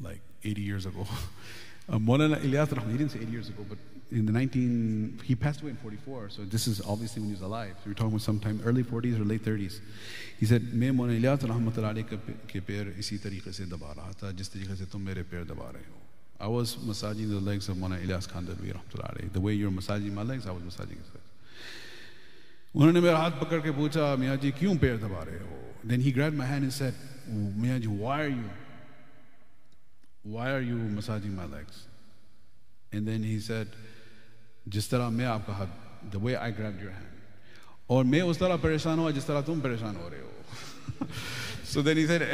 like 80 years ago, (laughs) Uh, um, Ilyas Rahman, he didn't say eight years ago, but in the 19, he passed away in 44, so this is obviously when he was alive. So we're talking about sometime early 40s or late 30s. He said, मैं मौलाना इलियास रहमत के पैर इसी तरीके से दबा रहा था जिस तरीके से तुम मेरे पैर दबा I was massaging the legs of Mona Ilyas Kandhlawi rahmatullahi The way you're massaging my legs, I was massaging his legs. उन्होंने Then he grabbed my hand and said, "Miyaji, why are you why are you massaging my legs and then he said जिस तरह मैं आपका हाथ the way I grabbed your hand और मैं उस तरह परेशान हुआ जिस तरह तुम परेशान हो रहे हो so then he said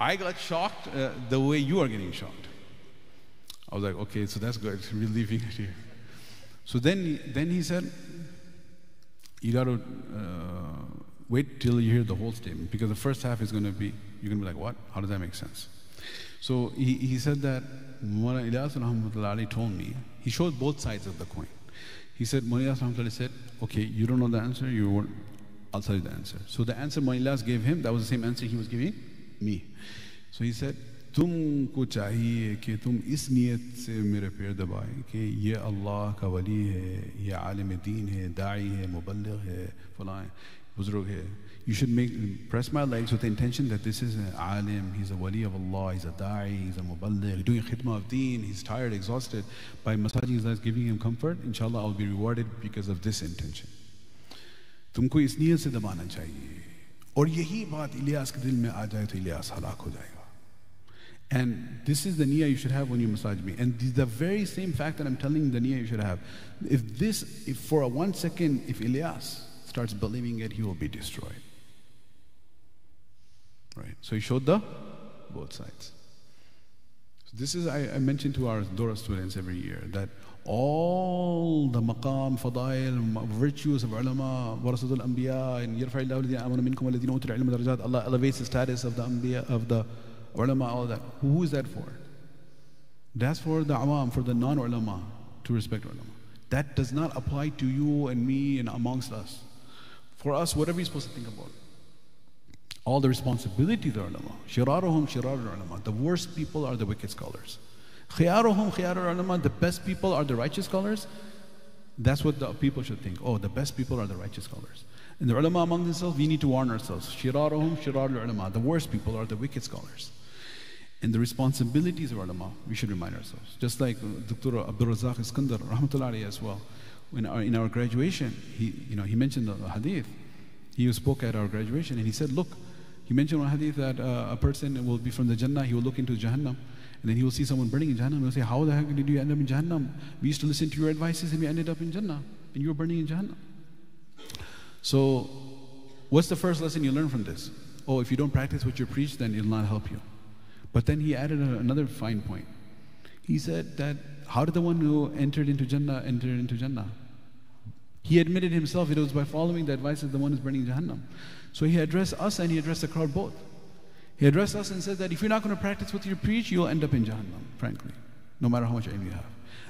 I got shocked uh, the way you are getting shocked I was like, okay, so that's good. We're leaving it here. So then, then he said, you got to uh, wait till you hear the whole statement because the first half is going to be, you're going to be like, what? How does that make sense? So he, he said that Mawlana Ilyas told me, he showed both sides of the coin. He said, Mawlana Ilyas said, okay, you don't know the answer, you won't, I'll tell you the answer. So the answer Mawlana Ilyas gave him, that was the same answer he was giving me. So he said, तुमको चाहिए कि तुम इस नीयत से मेरे पैर दबाएं कि ये अल्लाह का वली है ये आलिम दीन है दाई है मुबल्लिग है फलाएं बुजुर्ग है You should make press my legs with the intention that this is an alim, he's a wali of Allah, he's a da'i, he's a muballigh, doing khidmah of deen, he's tired, exhausted. By massaging his legs, giving him comfort, inshallah I'll be rewarded because of this intention. तुमको इस नीयत से दबाना चाहिए और यही बात इलियास के दिल में आ जाए तो इलियास हलाक हो जाएगा And this is the niyyah you should have when you massage me. And the very same fact that I'm telling you the niyyah you should have. If this, if for a one second, if Ilyas starts believing it, he will be destroyed. Right? So he showed the both sides. So this is, I, I mentioned to our Dora students every year that all the maqam, fadail, virtues of ulama, warasatul anbiya, and yarfa alladhina amanu minkum alladhina darajat, Allah elevates the status of the anbiya, of the ulama, all that. Who is that for? That's for the awam, for the non-ulama, to respect ulama. That does not apply to you and me and amongst us. For us, what are we supposed to think about? All the responsibilities of ulama. Shiraruhum shirar ulama. The worst people are the wicked scholars. Khiyaruhum khiyarul ulama. The best people are the righteous scholars. That's what the people should think. Oh, the best people are the righteous scholars. And the ulama among themselves, we need to warn ourselves. Shiraruhum shirarul ulama. The worst people are the wicked scholars. And the responsibilities of ulama, we should remind ourselves. Just like Dr. Abdul Razak Iskandar, rahmatullahi as well. In our, uh, in our graduation, he, you know, he mentioned the hadith. He spoke at our graduation and he said, look, he mentioned one hadith that uh, a person will be from the Jannah, he will look into Jahannam, and then he will see someone burning in Jahannam. And he'll say, How the heck did you end up in Jahannam? We used to listen to your advices and we ended up in Jannah, and you were burning in Jahannam. So, what's the first lesson you learn from this? Oh, if you don't practice what you preach, then it'll not help you. But then he added another fine point. He said that how did the one who entered into Jannah enter into Jannah? He admitted himself it was by following the advice of the one who's burning Jahannam. So he addressed us and he addressed the crowd both. He addressed us and said that if you're not going to practice what you preach, you'll end up in Jahannam, frankly, no matter how much aim you have.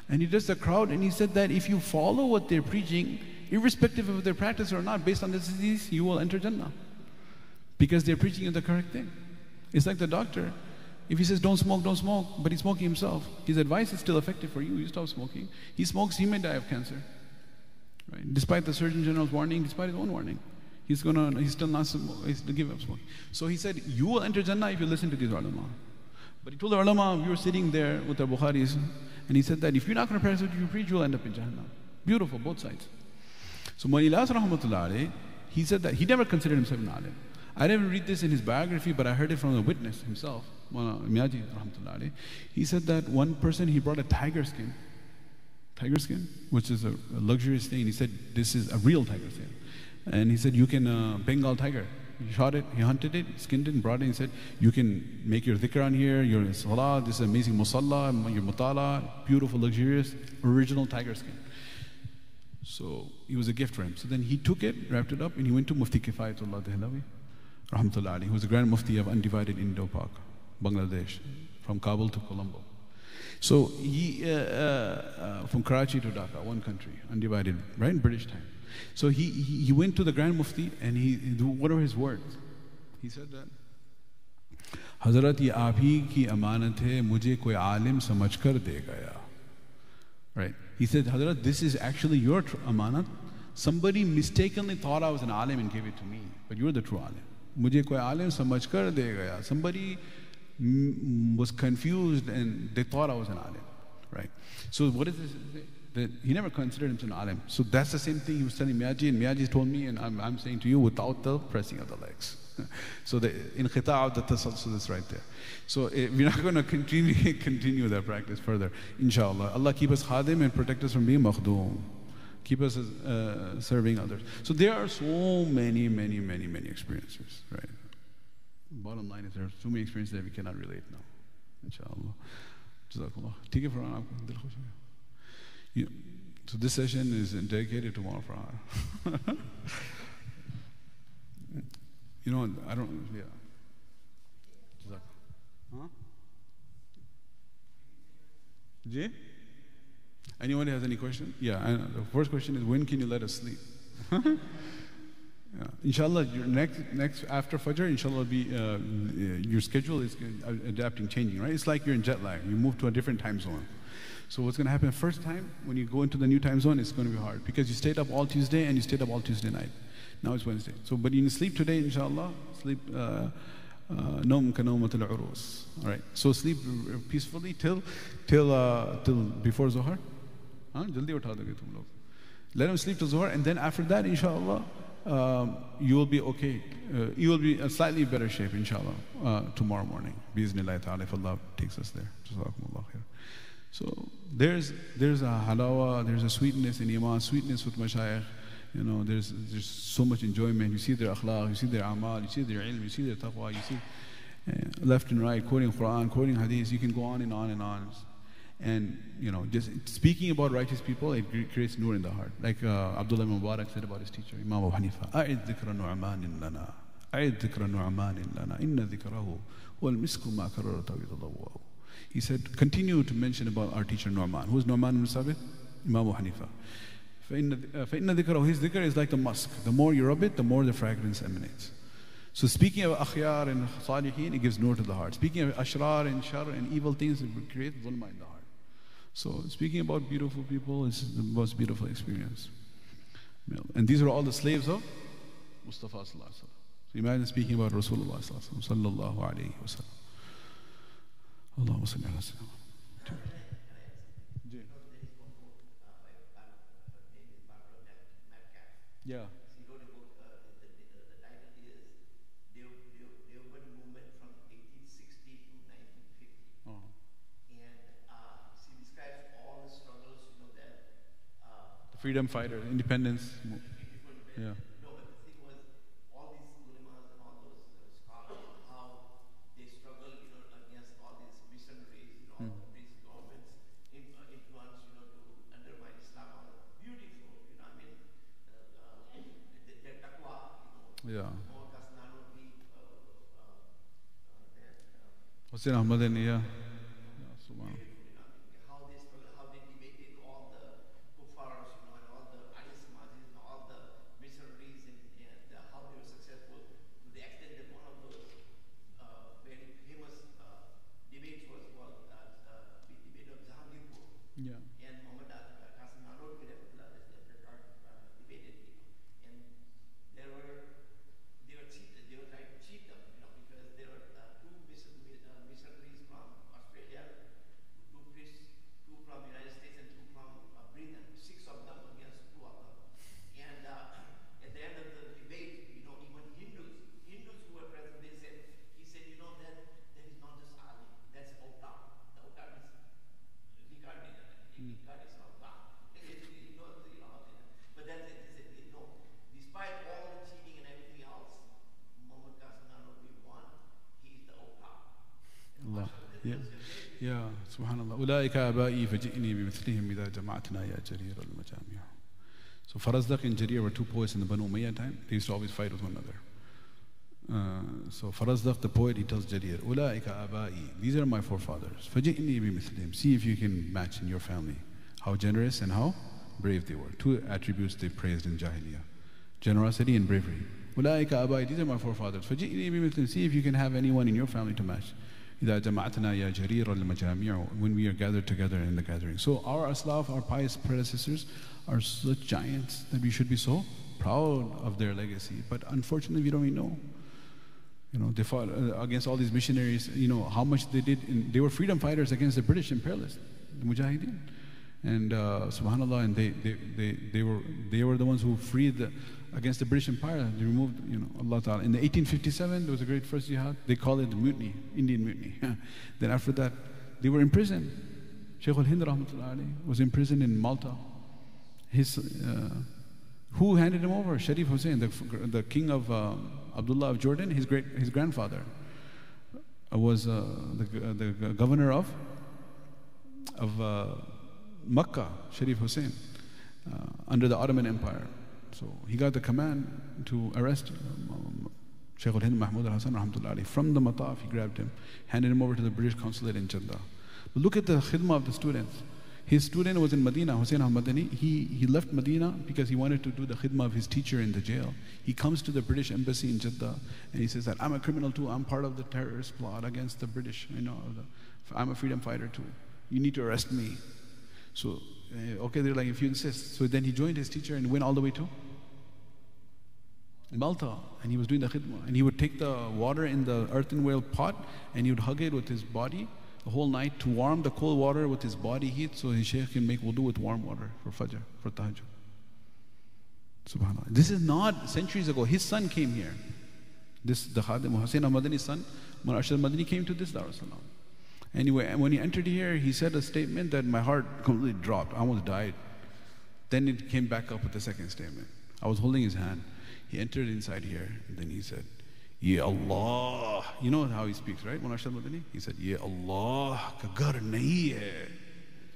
And he addressed the crowd and he said that if you follow what they're preaching, irrespective of their practice or not, based on this disease, you will enter Jannah. Because they're preaching the correct thing. It's like the doctor. If he says don't smoke, don't smoke, but he's smoking himself, his advice is still effective for you. You stop smoking. He smokes, he may die of cancer. Right? Despite the Surgeon General's warning, despite his own warning. He's gonna he's still not he's to give up smoking. So he said, You will enter Jannah if you listen to these ulama. But he told the ulama, we were sitting there with the Bukharis, and he said that if you're not going to practice what you preach, you'll end up in Jannah. Beautiful, both sides. So Manilas rahmatullah he said that he never considered himself an alim. I didn't read this in his biography, but I heard it from the witness himself, Miyaji rahmatullah He said that one person, he brought a tiger skin, tiger skin, which is a, a luxurious thing. He said, this is a real tiger skin. And he said, You can, uh, Bengal tiger. He shot it, he hunted it, skinned it, and brought it. He said, You can make your dhikr on here, your salah, this is amazing musalla, your mutala, beautiful, luxurious, original tiger skin. So it was a gift for him. So then he took it, wrapped it up, and he went to Mufti Kifayatullah Dehlavi, Rahmatullah Ali, who was the Grand Mufti of undivided Indo-Pak, Bangladesh, from Kabul to Colombo. So he, uh, uh, uh, from Karachi to Dhaka, one country, undivided, right British time. So he, he, he went to the Grand Mufti and he, what are his words? He said that, हजरत ये आप ही की अमानत है मुझे कोई आलिम समझ कर दे गया right he said Hazrat this is actually your amanat somebody mistakenly thought I was an alim and gave it to me but you're the true alim मुझे कोई आलिम समझ कर दे गया somebody was confused and they thought I was an alim right so what is this That he never considered himself an alim. So that's the same thing he was telling Miyaji, and Miyaji told me, and I'm, I'm saying to you without the pressing of the legs. (laughs) so the inqita' the tasalsul is right there. So eh, we're not going to continue, (laughs) continue that practice further, inshallah. Allah keep us khadim and protect us from being makhdoom. Keep us uh, serving others. So there are so many, many, many, many experiences, right? Bottom line is there are so many experiences that we cannot relate now. Inshallah. Jazakallah. Take it from you, so this session is dedicated to Farhan. (laughs) you know, I don't, yeah. Huh? Jay? Anyone has any question? Yeah, the first question is when can you let us sleep? (laughs) Yeah. Inshallah, your next, next after Fajr, inshallah, be, uh, your schedule is adapting, changing, right? It's like you're in jet lag. You move to a different time zone. So what's going to happen first time when you go into the new time zone? It's going to be hard because you stayed up all Tuesday and you stayed up all Tuesday night. Now it's Wednesday. So, but you can sleep today, inshallah. Sleep. نوم كنومة العروس. All right. So sleep peacefully till till uh, till before Zohar. हाँ जल्दी उठा दोगे तुम लोग. Let him sleep till Zohar and then after that, inshallah, um, you will be okay. Uh, you will be in slightly better shape, inshallah, uh, tomorrow morning. Bismillah ta'ala, if Allah takes us there. Jazakumullah khair. So there's, there's a halawa, there's a sweetness in iman, sweetness with mashayikh. You know, there's, there's so much enjoyment. You see their akhlaq, you see their amal, you see their ilm, you see their taqwa, you see uh, left and right, quoting Quran, quoting hadith. You can go on and on and on. And, you know, just speaking about righteous people, it creates nur in the heart. Like uh, Abdullah Mubarak said about his teacher, Imam Abu Hanifa, أعد ذكر نعمان لنا أعد ذكر نعمان لنا إن ذكره والمسك ما كرر تضوءه he said, continue to mention about our teacher Nu'man. Who's Nu'man ibn Sabit? Imam Hanifa. فإن ذكره, uh, his dhikr is like the musk. The more you rub it, the more the fragrance emanates. So speaking of akhyar and salihin, it gives nur to the heart. Speaking of ashrar and shar and evil things, it creates dhulma in the heart. So speaking about beautiful people is the most beautiful experience. And these are all the slaves of Mustafa. So imagine speaking about Rasulullah sallallahu alaihi wasallam sallam. Allahumma salli ala sallam. Yeah. Uh-huh. freedom fighter, independence. Yeah. Yeah. Hussein Ahmad yeah. فجئني بمثلهم إذا جمعتنا يا جرير المجامع So Farazdaq and Jarir were two poets in the Banu Umayya time. They used to always fight with one another. Uh, so Farazdaq, the poet, he tells Jarir, أُولَٰئِكَ آبَائِي These are my forefathers. فَجِئْنِي بِمِثْلِهِمْ See if you can match in your family how generous and how brave they were. Two attributes they praised in Jahiliyyah. Generosity and bravery. أُولَٰئِكَ آبَائِي These are my forefathers. فَجِئْنِي بِمِثْلِهِمْ See if you can have anyone in your family to match. إذا جمعتنا يا جرير المجامع when we are gathered together in the gathering. So our aslaf, our pious predecessors are such giants that we should be so proud of their legacy. But unfortunately, we don't even know. You know, they fought uh, against all these missionaries. You know how much they did. In, they were freedom fighters against the British imperialists, the Mujahideen. And uh, subhanallah, and they, they, they, they, were, they were the ones who freed the, against the British Empire. They removed, you know, Allah Ta'ala. In the 1857, there was a great first jihad. They called it the mutiny, Indian mutiny. (laughs) then after that, they were imprisoned. Shaykh al-Hind was imprisoned in Malta. His, uh, who handed him over? Sharif Hussein, the, the king of uh, Abdullah of Jordan, his, great, his grandfather was uh, the, the governor of, of uh, Makkah, Sharif Hussein, uh, under the Ottoman Empire. So he got the command to arrest um, Shaykh al-Hind Mahmud al-Hasan From the mataf, he grabbed him, handed him over to the British consulate in Jeddah. But look at the khidmah of the students. His student was in Medina, Hussein al-Madani. He, he left Medina because he wanted to do the khidmah of his teacher in the jail. He comes to the British embassy in Jeddah and he says that I'm a criminal too. I'm part of the terrorist plot against the British. You know, the, I'm a freedom fighter too. You need to arrest me. So, uh, okay, they're like, if you insist. So then he joined his teacher and went all the way to Malta. And he was doing the khidmah. And he would take the water in the earthenware pot and he would hug it with his body the whole night to warm the cold water with his body heat so his sheikh can make wudu with warm water for fajr, for tahajjud. Subhanallah. This is not centuries ago. His son came here. This, the Khadim Hussein Ahmad Madani's son, Mullah Arshad Madani came to this Darussalam. Anyway, when he entered here, he said a statement that my heart completely dropped. I almost died. Then it came back up with the second statement. I was holding his hand. He entered inside here, and then he said, Ya Allah. You know how he speaks, right? He said, Ya Allah, ka hai.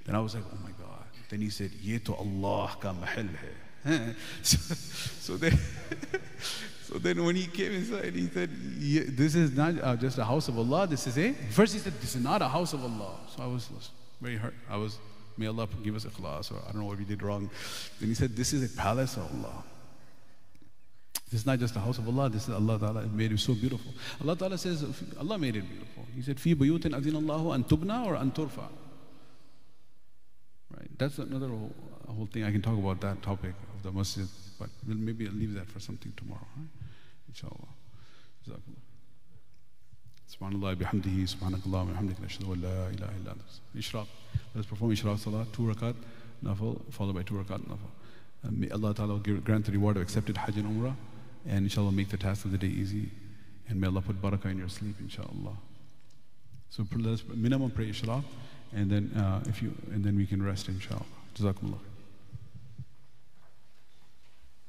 Then I was like, oh my God. Then he said, Ye to Allah ka mahal hai. (laughs) so, so then, (laughs) so then when he came inside, he said, This is not uh, just a house of Allah. This is a. First he said, This is not a house of Allah. So I was very hurt. I was, may Allah give us ikhlas, or I don't know what we did wrong. Then he said, This is a palace of Allah. This is not just a house of Allah, this is Allah Ta'ala made it so beautiful. Allah Ta'ala says, Allah made it beautiful. He said, Fi buyutin azin Allahu an tubna or an turfa. Right? That's another whole, whole thing. I can talk about that topic of the masjid, but maybe I'll leave that for something tomorrow. Right? Inshallah. Jazakallah. Subhanallah bihamdihi, subhanakallah wa bihamdika, nashhadu wa la ilaha illa anta. Ishraq. Let us perform Ishraq Salah, two rakat, nafal, followed by two rakat, nafal. Uh, may Allah Ta'ala grant the reward of accepted Hajj and Umrah, and inshallah make the task of the day easy, and may Allah put barakah in your sleep, inshallah. So let us minimum pray Ishraq, and then uh, if you, and then we can rest, inshallah. Jazakumullah.